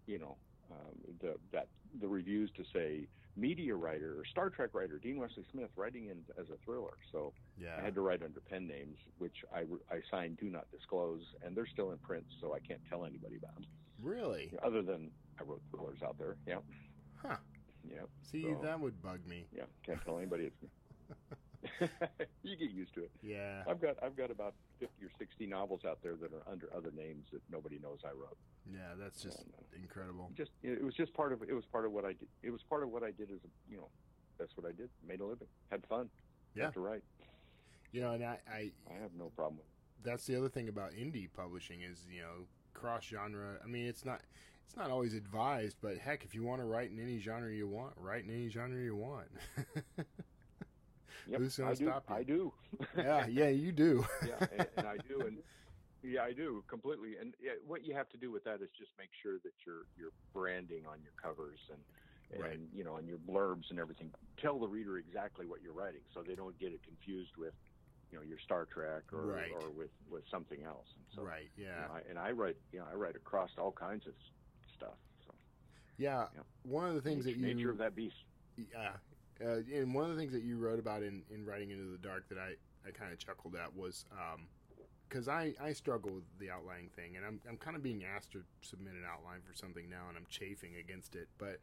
you know, um, the that the reviews to say media writer or Star Trek writer Dean Wesley Smith writing in as a thriller." So Yeah. I had to write under pen names, which I, I signed "Do Not Disclose," and they're still in print, so I can't tell anybody about them. Really? Other than I wrote thrillers out there. Yeah, Huh. yeah. See, So- that would bug me. Yeah, can't tell anybody it's you get used to it. Yeah. I've got I've got about fifty or sixty novels out there that are under other names that nobody knows I wrote. Yeah, that's just And, uh, incredible. Just it was just part of it was part of what I did. It was part of what I did as a you know that's what I did. Made a living, had fun. Yeah. To write. You know, and I, I I have no problem with. that's the other thing about indie publishing is you know cross genre. I mean, it's not it's not always advised, but heck, if you want to write in any genre you want, write in any genre you want. Yep, Who's gonna I do. stop you? I do. yeah, yeah, you do. yeah, and, and I do, and yeah, I do completely. And yeah, what you have to do with that is just make sure that your your branding on your covers and and Right. you know and your blurbs and everything tell the reader exactly what you're writing, so they don't get it confused with you know your Star Trek or Right. or with with something else. And so, right. you know, Yeah. I, and I write you know I write across all kinds of stuff. So Yeah. Yeah. One of the things that you nature of that beast. Yeah. Uh, and one of the things that you wrote about in, in writing into the dark that I, I kind of chuckled at was because I, I struggle with the outlining thing and I'm, I'm kind of being asked to submit an outline for something now and I'm chafing against it but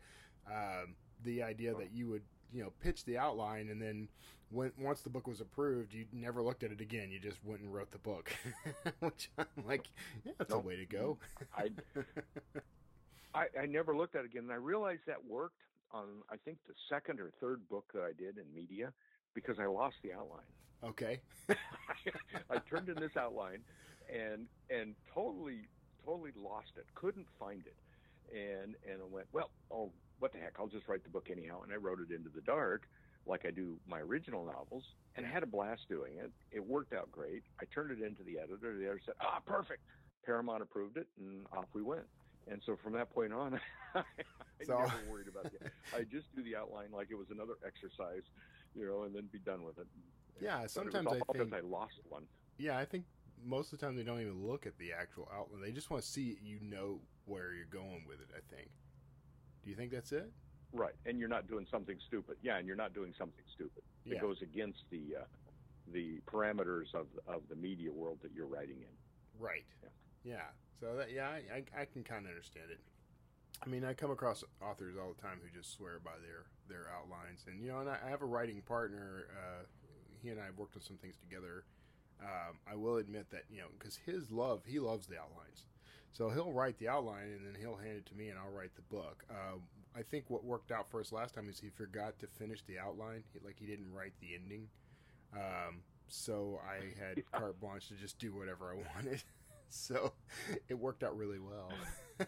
um, the idea that you would you know pitched the outline and then when once the book was approved you never looked at it again you just went and wrote the book which I'm like yeah that's a way to go I, I I never looked at it again, and I realized that worked on I think the second or third book that I did in media because I lost the outline. okay I turned in this outline and and totally totally lost it. Couldn't find it. And and I went, well, oh, what the heck? I'll just write the book anyhow. And I wrote it into the dark, like I do my original novels, and I had a blast doing it. It worked out great. I turned it into the editor. The editor said, ah, perfect. Paramount approved it, and off we went. And so from that point on, I So- never worried about it. I just do the outline like it was another exercise, you know, and then be done with it. Yeah, But it sometimes all I think- I lost one. Yeah, I think most of the time they don't even look at the actual outline. They just want to see you know where you're going with it, I think. Do you think that's it? Right, and you're not doing something stupid. Yeah, and you're not doing something stupid. Yeah. It goes against the uh, the parameters of of the media world that you're writing in. Right. Yeah. Yeah. So that yeah, I, I, can kind of understand it. I mean, I come across authors all the time who just swear by their their outlines, and you know, and I, I have a writing partner. Uh, he and I have worked on some things together. Um, I will admit that you know, because his love, he loves the outlines. So he'll write the outline and then he'll hand it to me, and I'll write the book. Um, I think what worked out for us last time is he forgot to finish the outline, he, like he didn't write the ending. Um, so I had carte blanche to just do whatever I wanted. so it worked out really well.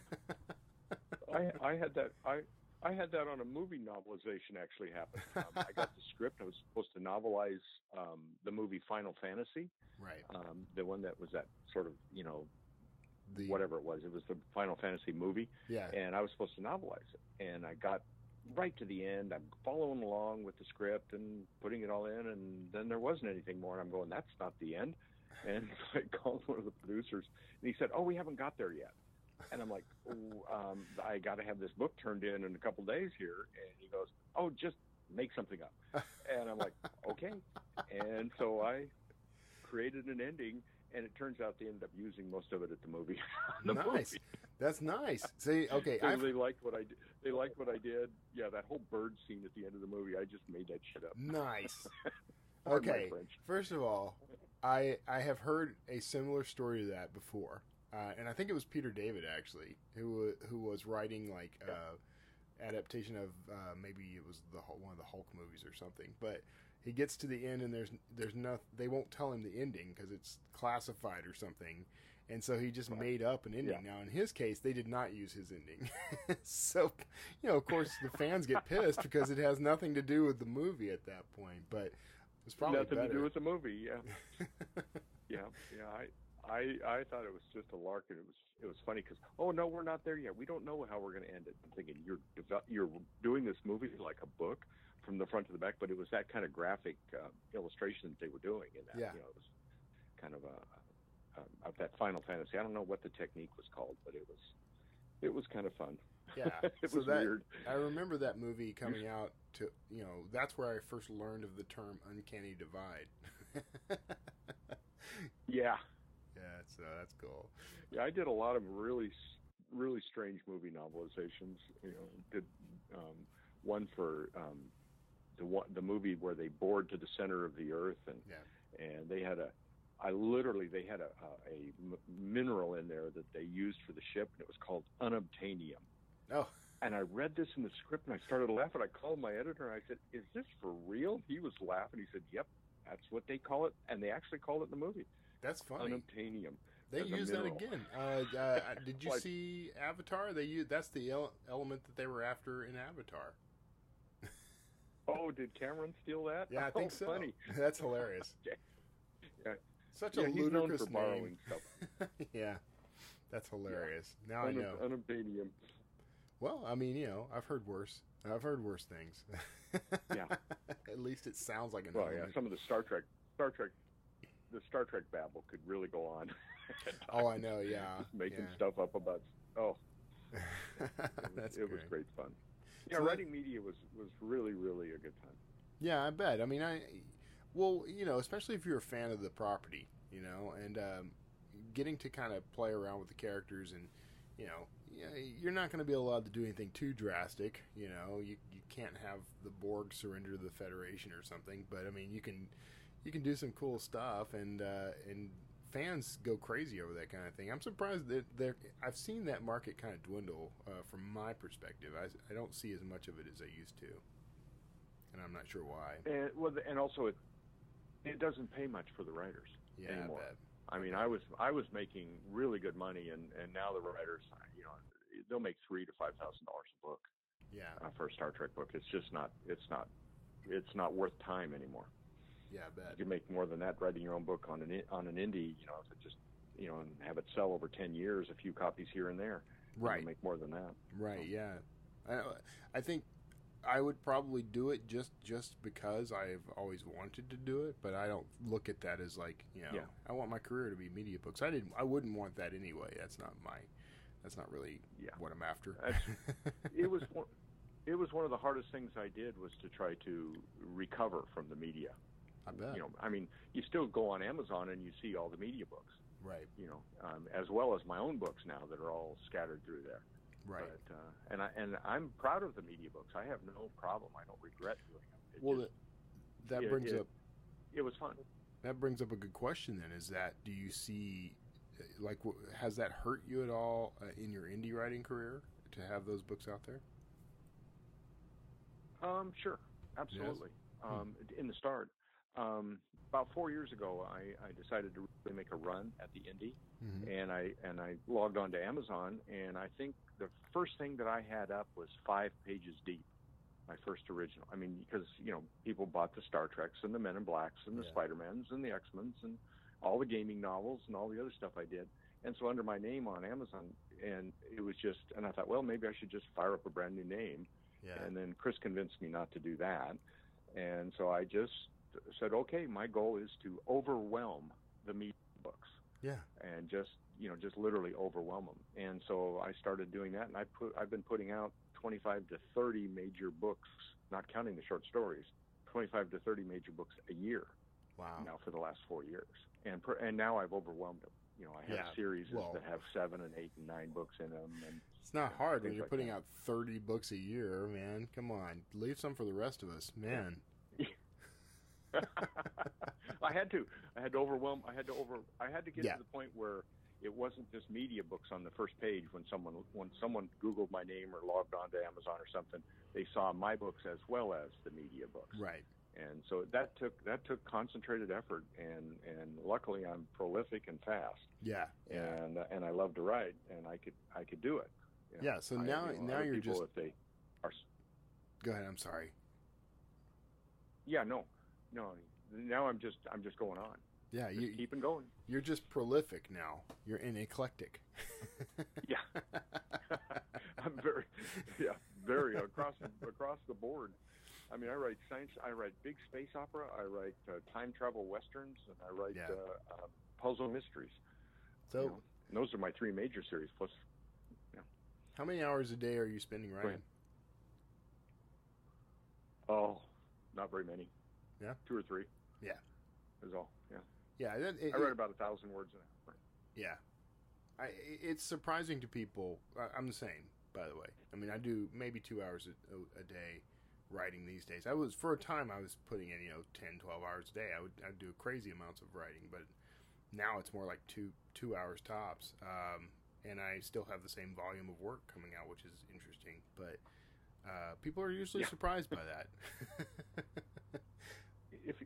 I I had that I I had that on a movie novelization actually happen. Um, I got the script. I was supposed to novelize um, the movie Final Fantasy, right. um, the one that was that sort of you know The whatever it was. It was the Final Fantasy movie. Yeah. and I was supposed to novelize it. And I got right to the end. I'm following along with the script and putting it all in, and then there wasn't anything more. And I'm going, that's not the end. And so I called one of the producers, and he said, "Oh, we haven't got there yet." And I'm like, oh, um, "I got to have this book turned in in a couple days here." And he goes, "Oh, just make something up." And I'm like, "Okay." And so I created an ending. And it turns out they ended up using most of it at the movie. the nice. movie. That's nice. See, okay, So they liked what I did. They liked what I did. Yeah, that whole bird scene at the end of the movie, I just made that shit up. nice. Okay. First of all, I I have heard a similar story to that before, uh, and I think it was Peter David actually who who was writing like uh, adaptation of uh, maybe it was the one of the Hulk movies or something. But he gets to the end and there's there's no they won't tell him the ending because it's classified or something. And so he just made up an ending. Yeah. Now, in his case, they did not use his ending. so, you know, of course, the fans get pissed because it has nothing to do with the movie at that point. But it's probably Nothing better. to do with the movie. Yeah, yeah, yeah. I, I, I thought it was just a lark, and it was, it was funny because, oh no, we're not there yet. We don't know how we're going to end it. I'm thinking you're, devel- you're doing this movie like a book from the front to the back, but it was that kind of graphic uh, illustration that they were doing in that. Yeah. You know, it was kind of a, a, of that Final Fantasy. I don't know what the technique was called, but it was, it was kind of fun. Yeah, it so was that, weird. I remember that movie coming out to you know that's where I first learned of the term uncanny divide. Yeah, yeah, so that's cool. Yeah, I did a lot of really, really strange movie novelizations. You know, did um, one for um, the one, the movie where they bored to the center of the earth, and Yeah. and they had a, I literally they had a, a, mineral in there that they used for the ship, and it was called unobtainium. Oh, And I read this in the script, and I started laughing. I called my editor, and I said, "Is this for real?" He was laughing. He said, "Yep, that's what they call it," and they actually called it in the movie that's funny. unobtainium. They use that again. Uh, uh, did you Like- see Avatar? They use that's the ele- element that they were after in Avatar. Oh, did Cameron steal that? Yeah, I think oh, so. Funny. That's hilarious. Yeah. Such Yeah, a he's ludicrous borrowing name. stuff. yeah, that's hilarious. Now I Unob- know. Unobtainium. Well, I mean, you know, I've heard worse. I've heard worse things. Yeah. At least it sounds like an Well, yeah, some of the Star Trek, Star Trek, the Star Trek babble could really go on. Oh, I know. Yeah, Just making yeah. stuff up about. Oh, That's it was great. great fun. Yeah, So that- writing media was was really really a good time. Yeah, I bet. I mean, I well, you know, especially if you're a fan of the property, you know, and um, getting to kind of play around with the characters, and you know, yeah, you're not going to be allowed to do anything too drastic. You know, you you can't have the Borg surrender to the Federation or something, but I mean, you can you can do some cool stuff, and uh, and fans go crazy over that kind of thing. I'm surprised that there. I've seen that market kind of dwindle uh, from my perspective. I, I don't see as much of it as I used to, and I'm not sure why. And well, and also it it doesn't pay much for the writers Yeah, anymore. I bet. I mean, I was I was making really good money, and and now the writers, you know, they'll make three to five thousand dollars a book Yeah, uh, for a Star Trek book. It's just not it's not it's not worth time anymore. Yeah, I You bet. can make more than that writing your own book on an on an indie, you know, if it just you know, and have it sell over ten years, a few copies here and there. You Right. can make more than that. Right, yeah. I, I think I would probably do it just just because I've always wanted to do it, but I don't look at that as like you know Yeah. I want my career to be media books. I didn't. I wouldn't want that anyway. That's not my. That's not really Yeah. what I'm after. It was one, it was one of the hardest things I did was to try to recover from the media. I bet. You know, I mean, you still go on Amazon and you see all the media books. right, You know, um, as well as my own books now that are all scattered through there. right. But, uh, and I and I'm proud of the media books. I have no problem. I don't regret doing them. It well, just- that, that it- brings it- up it was fun. that brings up a good question. Then is that do you see like has that hurt you at all uh, in your indie writing career to have those books out there? Um, sure, absolutely. Um, in the start, um, about four years ago, I, I decided to really make a run at the indie, Mhm. and I and I logged on to Amazon, and I think the first thing that I had up was five pages deep. My first original. I mean, because you know people bought the Star Treks and the Men in Blacks and the Yeah. Spider Mans and the X Men's and all the gaming novels and all the other stuff I did. And so under my name on Amazon, and it was just, and I thought, well, maybe I should just fire up a brand new name. Yeah. And then Chris convinced me not to do that. And so I just said, okay, my goal is to overwhelm the media books yeah. and just, you know, just literally overwhelm them. And so I started doing that and I put, I've been putting out 25 to 30 major books, not counting the short stories, 25 to 30 major books a year Wow. now for the last four years. And per, and now I've overwhelmed them. You know, I have Yeah, series well- that have seven and eight and nine books in them. And It's not hard when you're like putting that. out 30 books a year, man. Come on. Leave some for the rest of us, man. I had to. I had to overwhelm. I had to over. I had to get Yeah. to the point where it wasn't just media books on the first page. When someone when someone Googled my name or logged on to Amazon or something, they saw my books as well as the media books. Right. And so that took that took concentrated effort. And and luckily I'm prolific and fast. Yeah. And uh, and I love to write, and I could I could do it. You know, Yeah, so I- now- you know, now you're just- if they are Go ahead. I'm sorry. yeah no no now I'm just I'm just going on. Yeah, Just you, keeping going. you're just prolific now. You're in eclectic. Yeah, I'm very, yeah, very across across the board. I mean, I write science, I write big space opera, I write uh, time travel westerns, and I write Yeah. uh, uh, puzzle mysteries. So, you know. Those are my three major series. Plus, yeah. how many hours a day are you spending writing? oh, not very many. Yeah? two or three Yeah. is all. Yeah, Yeah. That, it, I write about a thousand words an hour. Yeah. I, it's surprising to people. I'm the same, by the way. I mean, I do maybe two hours a, a, a day writing these days. I was for a time I was putting in you know 10, 12 hours a day. I would I'd do crazy amounts of writing, but now it's more like two two hours tops. Um, and I still have the same volume of work coming out, which is interesting. But uh, people are usually Yeah. surprised by that. if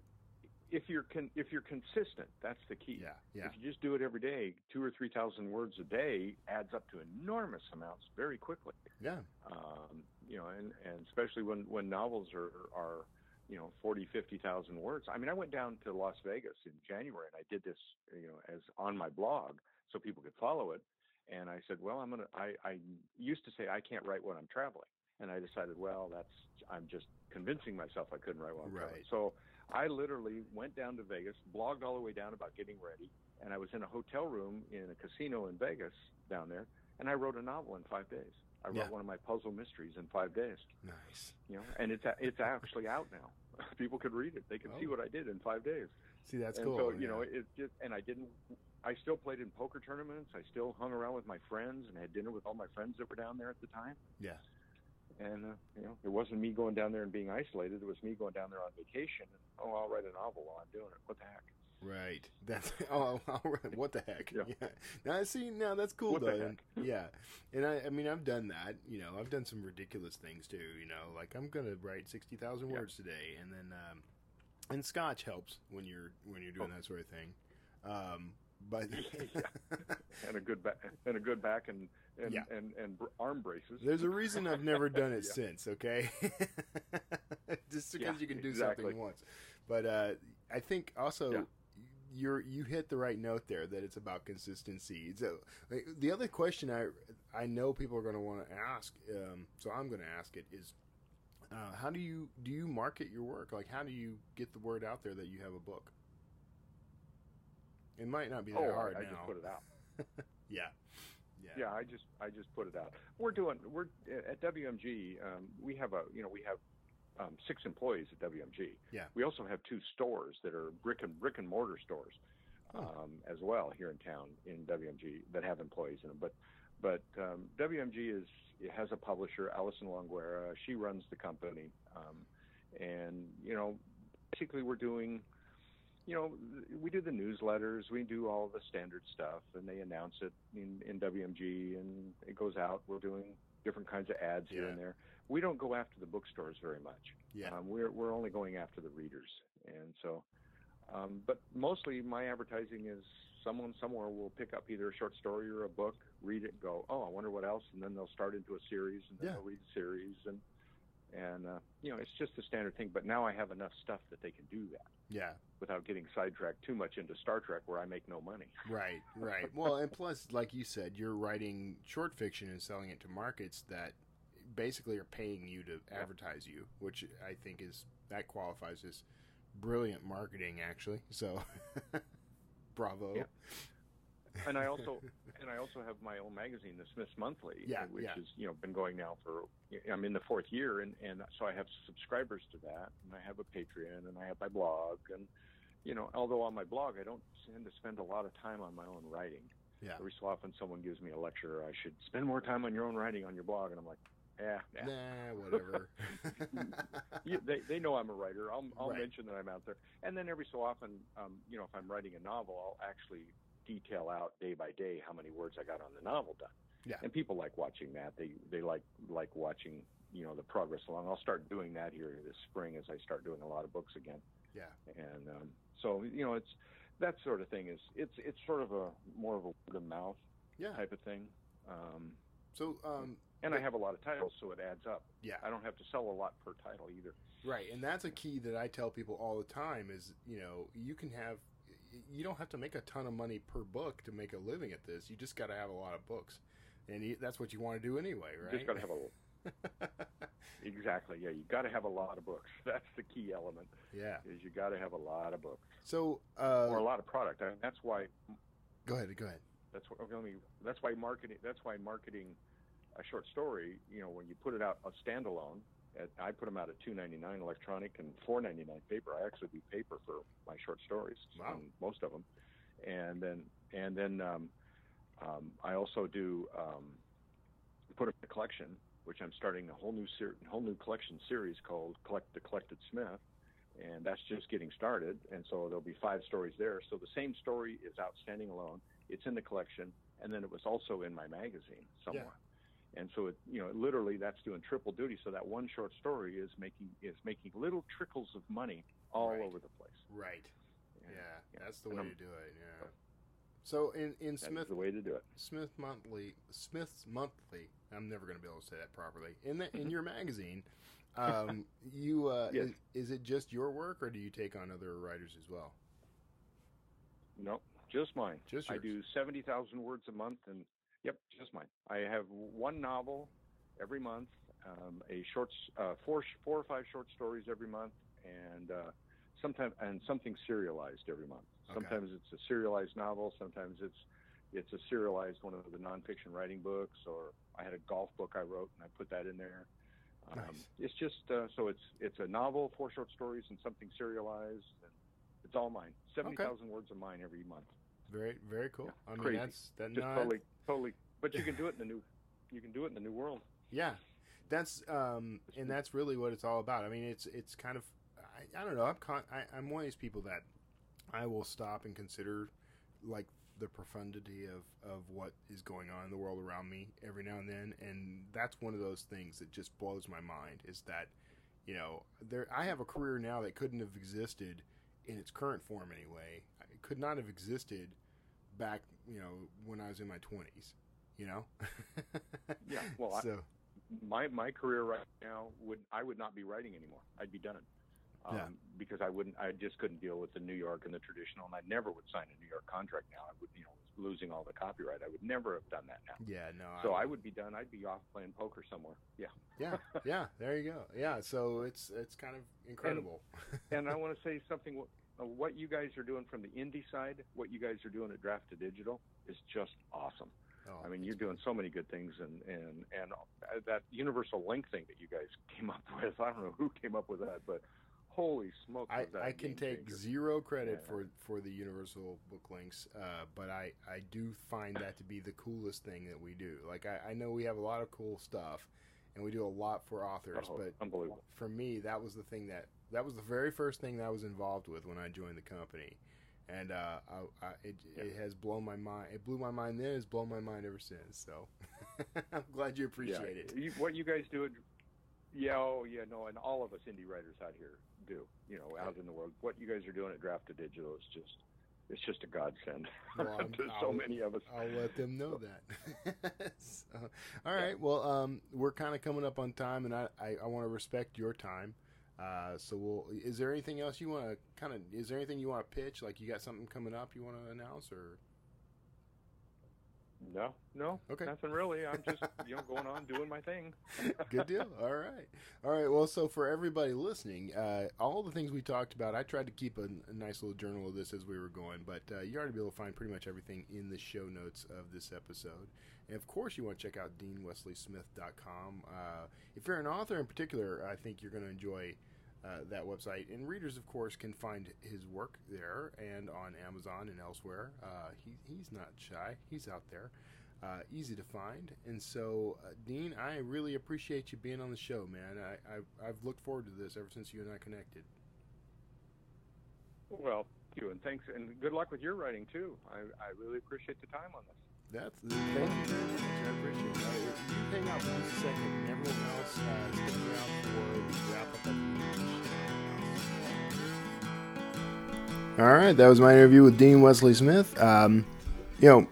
if you're con- if you're consistent, that's the key. Yeah, yeah. If you just do it every day, two or three thousand words a day adds up to enormous amounts very quickly. yeah, Um, you know, and, and especially when when novels are are you know forty fifty thousand words. I mean, I went down to Las Vegas in January and I did this you know as on my blog so people could follow it. And I said, well, I'm gonna. I I used to say I can't write when I'm traveling. And I decided, well, that's I'm just convincing myself I couldn't write while I'm traveling. Right. So I literally went down to Vegas, blogged all the way down about getting ready, and I was in a hotel room in a casino in Vegas down there, and I wrote a novel in five days. I wrote Yeah. one of my puzzle mysteries in five days. nice. You know, and it's it's actually out now. People could read it. They can see Oh. what I did in five days. See, that's and cool. so you yeah. know, it just and I didn't. I still played in poker tournaments. I still hung around with my friends and had dinner with all my friends that were down there at the time. yeah, And uh, you know, it wasn't me going down there and being isolated. It was me going down there on vacation. And, oh, I'll write a novel while I'm doing it. What the heck? right. That's oh, right. what the heck? Yeah. Now I see, now that's cool What the though. heck? And- yeah, and I, I mean, I've done that. You know, I've done some ridiculous things too. You know, like I'm gonna write sixty thousand Yeah. words today, and then um, and Scotch helps when you're when you're doing Oh. that sort of thing. Um, but And a good back and a good back and and Yeah. and, and br- arm braces. There's a reason I've never done it Yeah. since, okay? Just because Yeah, you can do exactly. something once. But uh, I think also you're you hit the right note there that it's about consistency. So the other question I I know people are going to want to ask, um, so I'm going to ask it is. Uh, how do you do you market your work? Like, how do you get the word out there that you have a book? It might not be that oh, hard I, I now. just put it out. Yeah, yeah, Yeah, I just I just put it out. We're doing we're at WMG. Um, we have a you know we have um, six employees at WMG. Yeah. We also have two stores that are brick and brick and mortar stores Oh. um, as well here in town in WMG that have employees in them. But but um, WMG is it has a publisher, Allyson Longueira. She runs the company, um, and you know basically we're doing you know, we do the newsletters, we do all the standard stuff, and they announce it in, in WMG, and it goes out. We're doing different kinds of ads here and there. We don't go after the bookstores very much. Yeah. um, we're we're only going after the readers, and so. Um, but mostly, my advertising is someone somewhere will pick up either a short story or a book, read it, and go, "Oh, I wonder what else," and then they'll start into a series, and then Yeah. they'll read a series, and and uh, you know, it's just a standard thing. But now I have enough stuff that they can do that yeah. without getting sidetracked too much into Star Trek, where I make no money. Right, right. Well, and plus, like you said, you're writing short fiction and selling it to markets that basically are paying you to advertise you, which I think is that qualifies as brilliant marketing, actually. So, bravo. Yeah. And I also and I also have my own magazine, the Smith's Monthly, Yeah, uh, which yeah. has you know been going now for I'm in the fourth year, and and so I have subscribers to that, and I have a Patreon, and I have my blog, and you know although on my blog I don't tend to spend a lot of time on my own writing. Yeah. Every so often someone gives me a lecture, I should spend more time on your own writing on your blog, and I'm like, yeah, yeah. Nah, whatever. you, they they know I'm a writer. I'll I'll Right. mention that I'm out there, and then every so often, um, you know, if I'm writing a novel, I'll actually detail out day by day how many words I got on the novel done. Yeah. And people like watching that. They they like like watching you know the progress along. I'll start doing that here this spring as I start doing a lot of books again. yeah. And um, so you know, it's that sort of thing is it's it's sort of a more of a word of mouth Yeah. type of thing. Um, So, um, and I have a lot of titles, so it adds up. Yeah. I don't have to sell a lot per title either. Right, and that's a key that I tell people all the time is, you know, you can have you don't have to make a ton of money per book to make a living at this. You just got to have a lot of books. And you, that's what you want to do anyway, right? Just got to have a exactly. Yeah, you got to have a lot of books. That's the key element. Yeah. Is you got to have a lot of books So, or a uh, lot of product. I mean, that's why. go ahead, go ahead. That's what. I mean, that's why marketing. That's why marketing a short story. You know, when you put it out a standalone. At, I put them out at two ninety nine electronic and four ninety nine paper. I actually do paper for my short stories, Wow. um, most of them, and then and then um, um, I also do um, put them in a collection which I'm starting a whole new ser- whole new collection series called Collect the Collected Smith, and that's just getting started. And so there'll be five stories there. So the same story is outstanding alone. It's in the collection, and then it was also in my magazine somewhere. And so it, you know, literally that's doing triple duty. So that one short story is making is making little trickles of money all Right. over the place. Right. Yeah, yeah. that's the And way I'm- to do it. Yeah. So in in Smith the way to do it. Smith Monthly Smith's Monthly, I'm never going to be able to say that properly. In the in your magazine, um, you uh, Yes. is, is it just your work, or do you take on other writers as well? No, just mine. Just I yours. do seventy thousand words a month, and yep, just mine. I have one novel every month, um, a short, uh, four, four or five short stories every month, and uh, sometimes and something serialized every month. Okay. Sometimes it's a serialized novel. Sometimes it's it's a serialized one of the nonfiction writing books, or I had a golf book I wrote and I put that in there. Um, Nice. It's just uh, so it's it's a novel, four short stories, and something serialized. And it's all mine. Seventy thousand words of mine every month. Very very cool. Yeah, I mean crazy. that's that no, totally, totally. But you can do it in the new. You can do it in the new world. Yeah, that's um, and that's really what it's all about. I mean, it's it's kind of I, I don't know. I'm con- I, I'm one of these people that I will stop and consider like the profundity of of what is going on in the world around me every now and then, and that's one of those things that just blows my mind. Is that you know there I have a career now that couldn't have existed in its current form anyway. Could not have existed back you know when I was in my twenties. You know. Yeah, well, I- My my career right now would I would not be writing anymore. I'd be done. Um, Yeah. Because I wouldn't. I just couldn't deal with the New York and the traditional, and I never would sign a New York contract now. I would, you know, losing all the copyright. I would never have done that now. yeah, no. So I would be done. I'd be off playing poker somewhere. Yeah. yeah, yeah. There you go. Yeah, so it's it's kind of incredible. and I want to say something. What- uh, What you guys are doing from the indie side, what you guys are doing at Draft to Digital, is just awesome. Oh, I mean, you're doing so many good things, and and and uh, that universal link thing that you guys came up with. I don't know who came up with that, but holy smokes! I, I can take changer. zero credit Yeah. for for the universal book links, uh, but I I do find that to be the coolest thing that we do. Like I, I know we have a lot of cool stuff, and we do a lot for authors, Oh, but unbelievable. for me, that was the thing that that was the very first thing that I was involved with when I joined the company, and uh, I, I, it, it has blown my mind. It blew my mind then. It's blown my mind ever since. So I'm glad you appreciate yeah. it. You, what you guys do, at- yeah, oh yeah, no, and all of us indie writers out here do. You know, out in the world, what you guys are doing at Draft to Digital is just, it's just a godsend. Well, I'm- so I'll- many of us. I'll let them know that. so, all right. Well, um, we're kind of coming up on time, and I, I, I want to respect your time. Uh, so, we'll, is there anything else you want to kind of? Is there anything you want to pitch? Like, you got something coming up you want to announce, or No, no, Okay. nothing really. I'm just, you know, going on doing my thing. good deal? all right, all right. Well, so for everybody listening, uh, all the things we talked about, I tried to keep a, a nice little journal of this as we were going, but uh, you already be able to find pretty much everything in the show notes of this episode. And of course, you want to check out deanwesleysmith.com. Uh, if you're an author in particular, I think you're going to enjoy uh, that website. And readers, of course, can find his work there and on Amazon and elsewhere. Uh, he, he's not shy, he's out there. Uh, easy to find. And so, uh, Dean, I really appreciate you being on the show, man. I, I, I've looked forward to this ever since you and I connected. Well, thank you, and thanks, and good luck with your writing too. I, I really appreciate the time on this. That's thank you you hang out for just a second, and everyone else around for the wrap up All right, that was my interview with Dean Wesley Smith. Um, you know,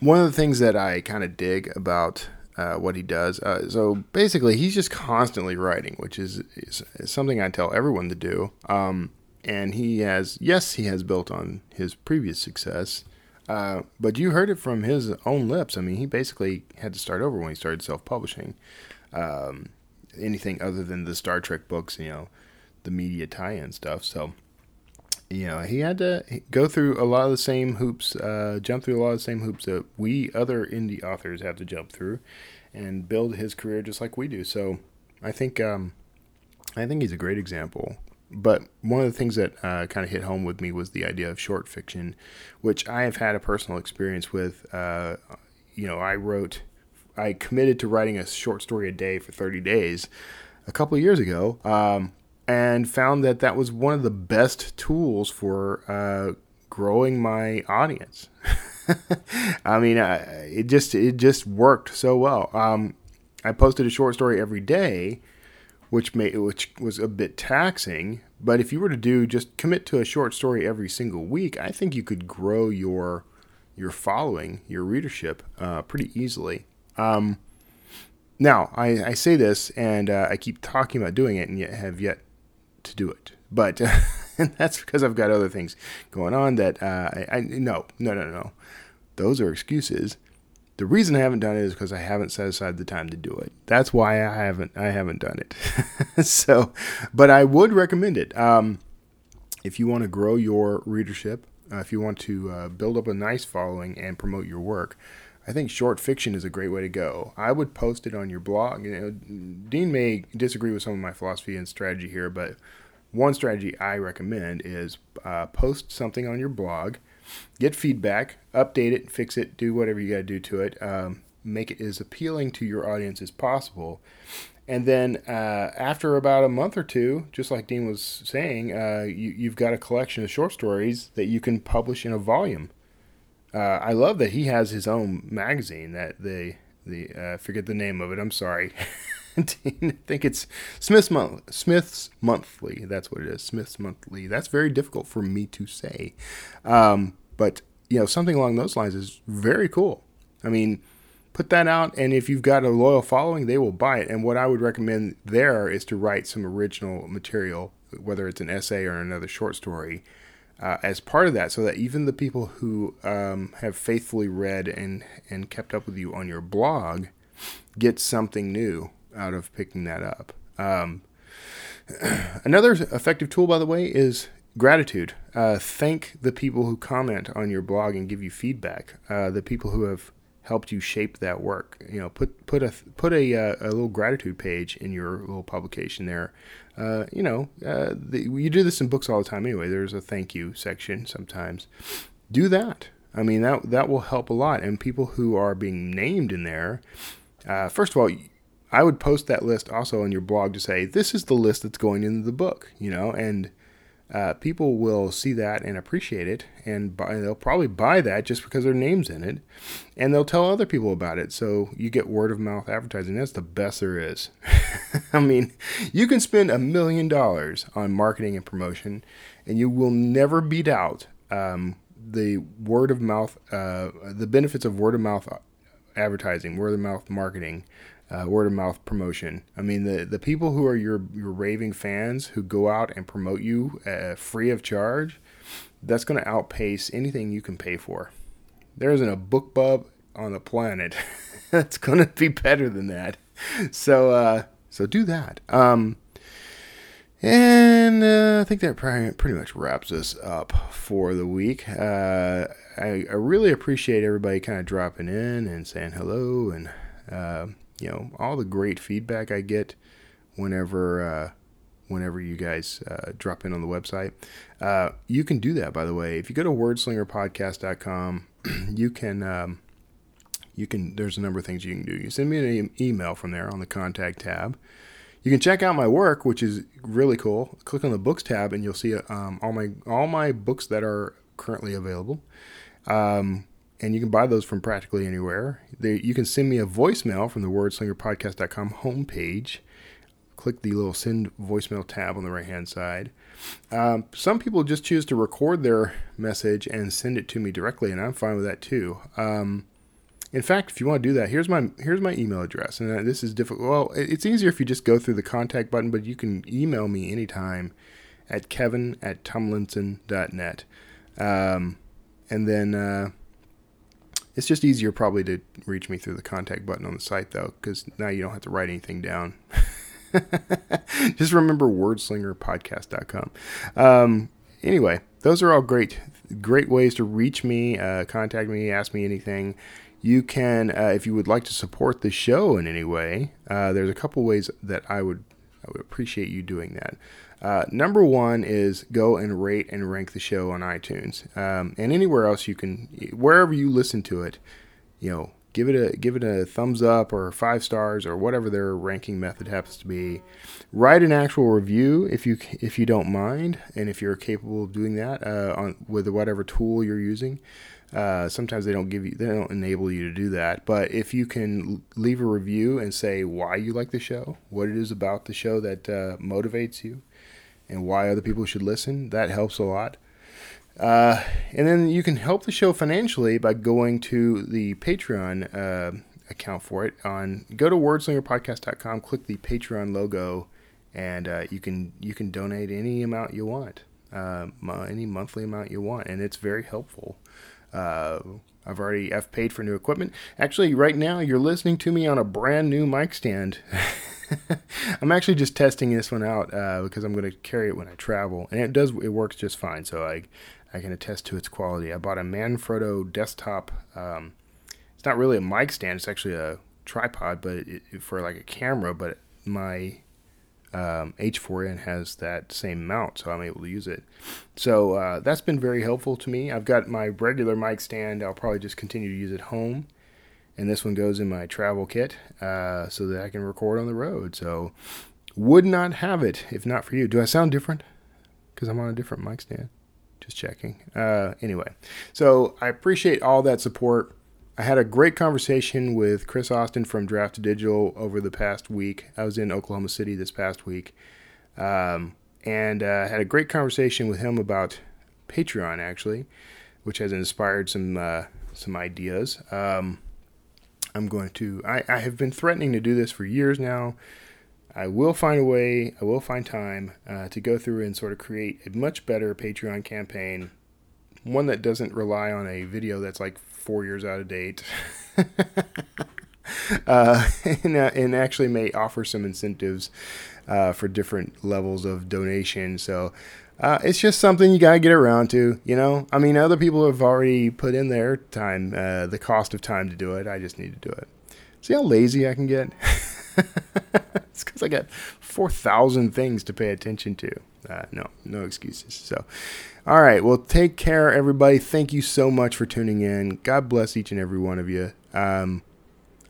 one of the things that I kind of dig about uh, what he does. Uh, so basically, he's just constantly writing, which is, is, is something I tell everyone to do. Um, and he has, yes, he has built on his previous success. Uh, but you heard it from his own lips. I mean, he basically had to start over when he started self-publishing. Um, anything other than the Star Trek books, you know, the media tie-in stuff. So, you know, he had to go through a lot of the same hoops, uh, jump through a lot of the same hoops that we other indie authors have to jump through, and build his career just like we do. So, I think, um, I think he's a great example but one of the things that uh, kind of hit home with me was the idea of short fiction, which I have had a personal experience with. Uh, you know, I wrote I committed to writing a short story a day for 30 days a couple of years ago, um, and found that that was one of the best tools for uh, growing my audience. I mean, it just it just worked so well. Um, I posted a short story every day, which made which was a bit taxing. But if you were to do just commit to a short story every single week, I think you could grow your your following, your readership, uh, pretty easily. Um, now, I, I, say this, and uh, I keep talking about doing it, and yet have yet to do it. But that's because I've got other things going on that uh, I, I no no no no. Those are excuses. The reason I haven't done it is because I haven't set aside the time to do it. That's why I haven't I haven't done it. so, but I would recommend it. Um, if you want to grow your readership, uh, if you want to uh, build up a nice following and promote your work, I think short fiction is a great way to go. I would post it on your blog. You know, Dean may disagree with some of my philosophy and strategy here, but one strategy I recommend is uh, post something on your blog get feedback, update it, fix it, do whatever you got to do to it, um, make it as appealing to your audience as possible. And then uh, after about a month or two, just like Dean was saying, uh, you, have got a collection of short stories that you can publish in a volume. Uh, I love that he has his own magazine that they the uh, forget the name of it. I'm sorry. I think it's Smith's Month, Smith's Monthly. That's what it is. Smith's Monthly. That's very difficult for me to say, um, but you know something along those lines is very cool. I mean, put that out, and if you've got a loyal following, they will buy it. And what I would recommend there is to write some original material, whether it's an essay or another short story. Uh, as part of that, so that even the people who um, have faithfully read and, and kept up with you on your blog get something new out of picking that up. Um, another effective tool, by the way, is gratitude. Uh, thank the people who comment on your blog and give you feedback. Uh, the people who have helped you shape that work. You know, put put a put a, uh, a little gratitude page in your little publication there. Uh, you know, uh, the, you do this in books all the time anyway. There's a thank you section sometimes. Do that. I mean that that will help a lot. And people who are being named in there, uh, first of all, I would post that list also on your blog to say this is the list that's going into the book, you know, and uh, people will see that and appreciate it, and buy, they'll probably buy that just because their name's in it, and they'll tell other people about it. So you get word of mouth advertising. That's the best there is. I mean, you can spend a million dollars on marketing and promotion, and you will never beat out um, the word of mouth, uh, the benefits of word of mouth advertising, word of mouth marketing uh, word of mouth promotion. I mean, the, the people who are your, your raving fans who go out and promote you uh, free of charge, that's going to outpace anything you can pay for. There isn't a BookBub on the planet that's going to be better than that. So, uh, so do that. Um, and uh, I think that pretty much wraps us up for the week. Uh, I, I, really appreciate everybody kind of dropping in and saying hello and uh, you know all the great feedback I get whenever uh, whenever you guys uh, drop in on the website. Uh, you can do that, by the way. If you go to wordslingerpodcast.com, you can um, you can. There's a number of things you can do. You send me an e- email from there on the contact tab. You can check out my work, which is really cool. Click on the books tab, and you'll see um, all my all my books that are currently available. Um, and you can buy those from practically anywhere. They, you can send me a voicemail from the wordslingerpodcast.com homepage. Click the little send voicemail tab on the right hand side. Um, some people just choose to record their message and send it to me directly, and I'm fine with that too. Um, in fact, if you want to do that, here's my here's my email address, and uh, this is difficult. Well, it's easier if you just go through the contact button, but you can email me anytime at kevin at tumlinson.net. Um, and then uh, it's just easier probably to reach me through the contact button on the site though, because now you don't have to write anything down. just remember wordslingerpodcast.com. Um, anyway, those are all great, great ways to reach me, uh, contact me, ask me anything. You can, uh, if you would like to support the show in any way, uh, there's a couple ways that I would I would appreciate you doing that. Uh, number one is go and rate and rank the show on iTunes um, and anywhere else you can, wherever you listen to it. You know, give it a give it a thumbs up or five stars or whatever their ranking method happens to be. Write an actual review if you if you don't mind, and if you're capable of doing that uh, on with whatever tool you're using. Uh, sometimes they don't give you they don't enable you to do that but if you can leave a review and say why you like the show what it is about the show that uh, motivates you and why other people should listen that helps a lot uh, and then you can help the show financially by going to the patreon uh, account for it on go to wordslingerpodcast.com click the patreon logo and uh, you can you can donate any amount you want uh, any monthly amount you want and it's very helpful uh, I've already I've paid for new equipment. Actually, right now you're listening to me on a brand new mic stand. I'm actually just testing this one out uh, because I'm going to carry it when I travel, and it does it works just fine. So I I can attest to its quality. I bought a Manfrotto desktop. Um, it's not really a mic stand; it's actually a tripod, but it, for like a camera. But my um, H4n has that same mount, so I'm able to use it. So uh, that's been very helpful to me. I've got my regular mic stand. I'll probably just continue to use it at home, and this one goes in my travel kit uh, so that I can record on the road. So would not have it if not for you. Do I sound different? Because I'm on a different mic stand. Just checking. Uh, anyway, so I appreciate all that support. I had a great conversation with Chris Austin from Draft Digital over the past week. I was in Oklahoma City this past week, um, and uh, had a great conversation with him about Patreon, actually, which has inspired some uh, some ideas. Um, I'm going to. I, I have been threatening to do this for years now. I will find a way. I will find time uh, to go through and sort of create a much better Patreon campaign, one that doesn't rely on a video that's like four years out of date. uh, and, uh, and, actually may offer some incentives uh, for different levels of donation. So uh, it's just something you got to get around to, you know? I mean, other people have already put in their time, uh, the cost of time to do it. I just need to do it. See how lazy I can get? it's because I got 4,000 things to pay attention to. Uh, no, no excuses. So, all right. Well, take care, everybody. Thank you so much for tuning in. God bless each and every one of you. Um,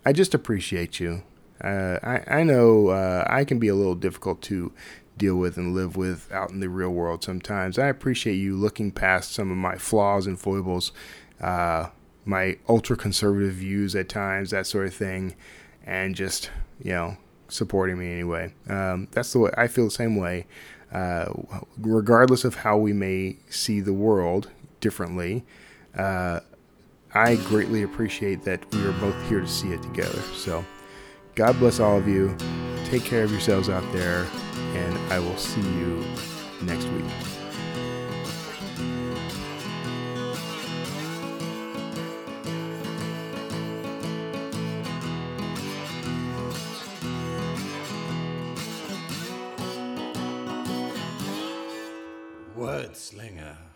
I just appreciate you. Uh, I, I know uh, I can be a little difficult to deal with and live with out in the real world sometimes. I appreciate you looking past some of my flaws and foibles, uh, my ultra conservative views at times, that sort of thing, and just, you know, supporting me anyway. Um, that's the way I feel the same way uh, regardless of how we may see the world differently, uh, I greatly appreciate that we are both here to see it together. So, God bless all of you. Take care of yourselves out there, and I will see you next week. Wordslinger.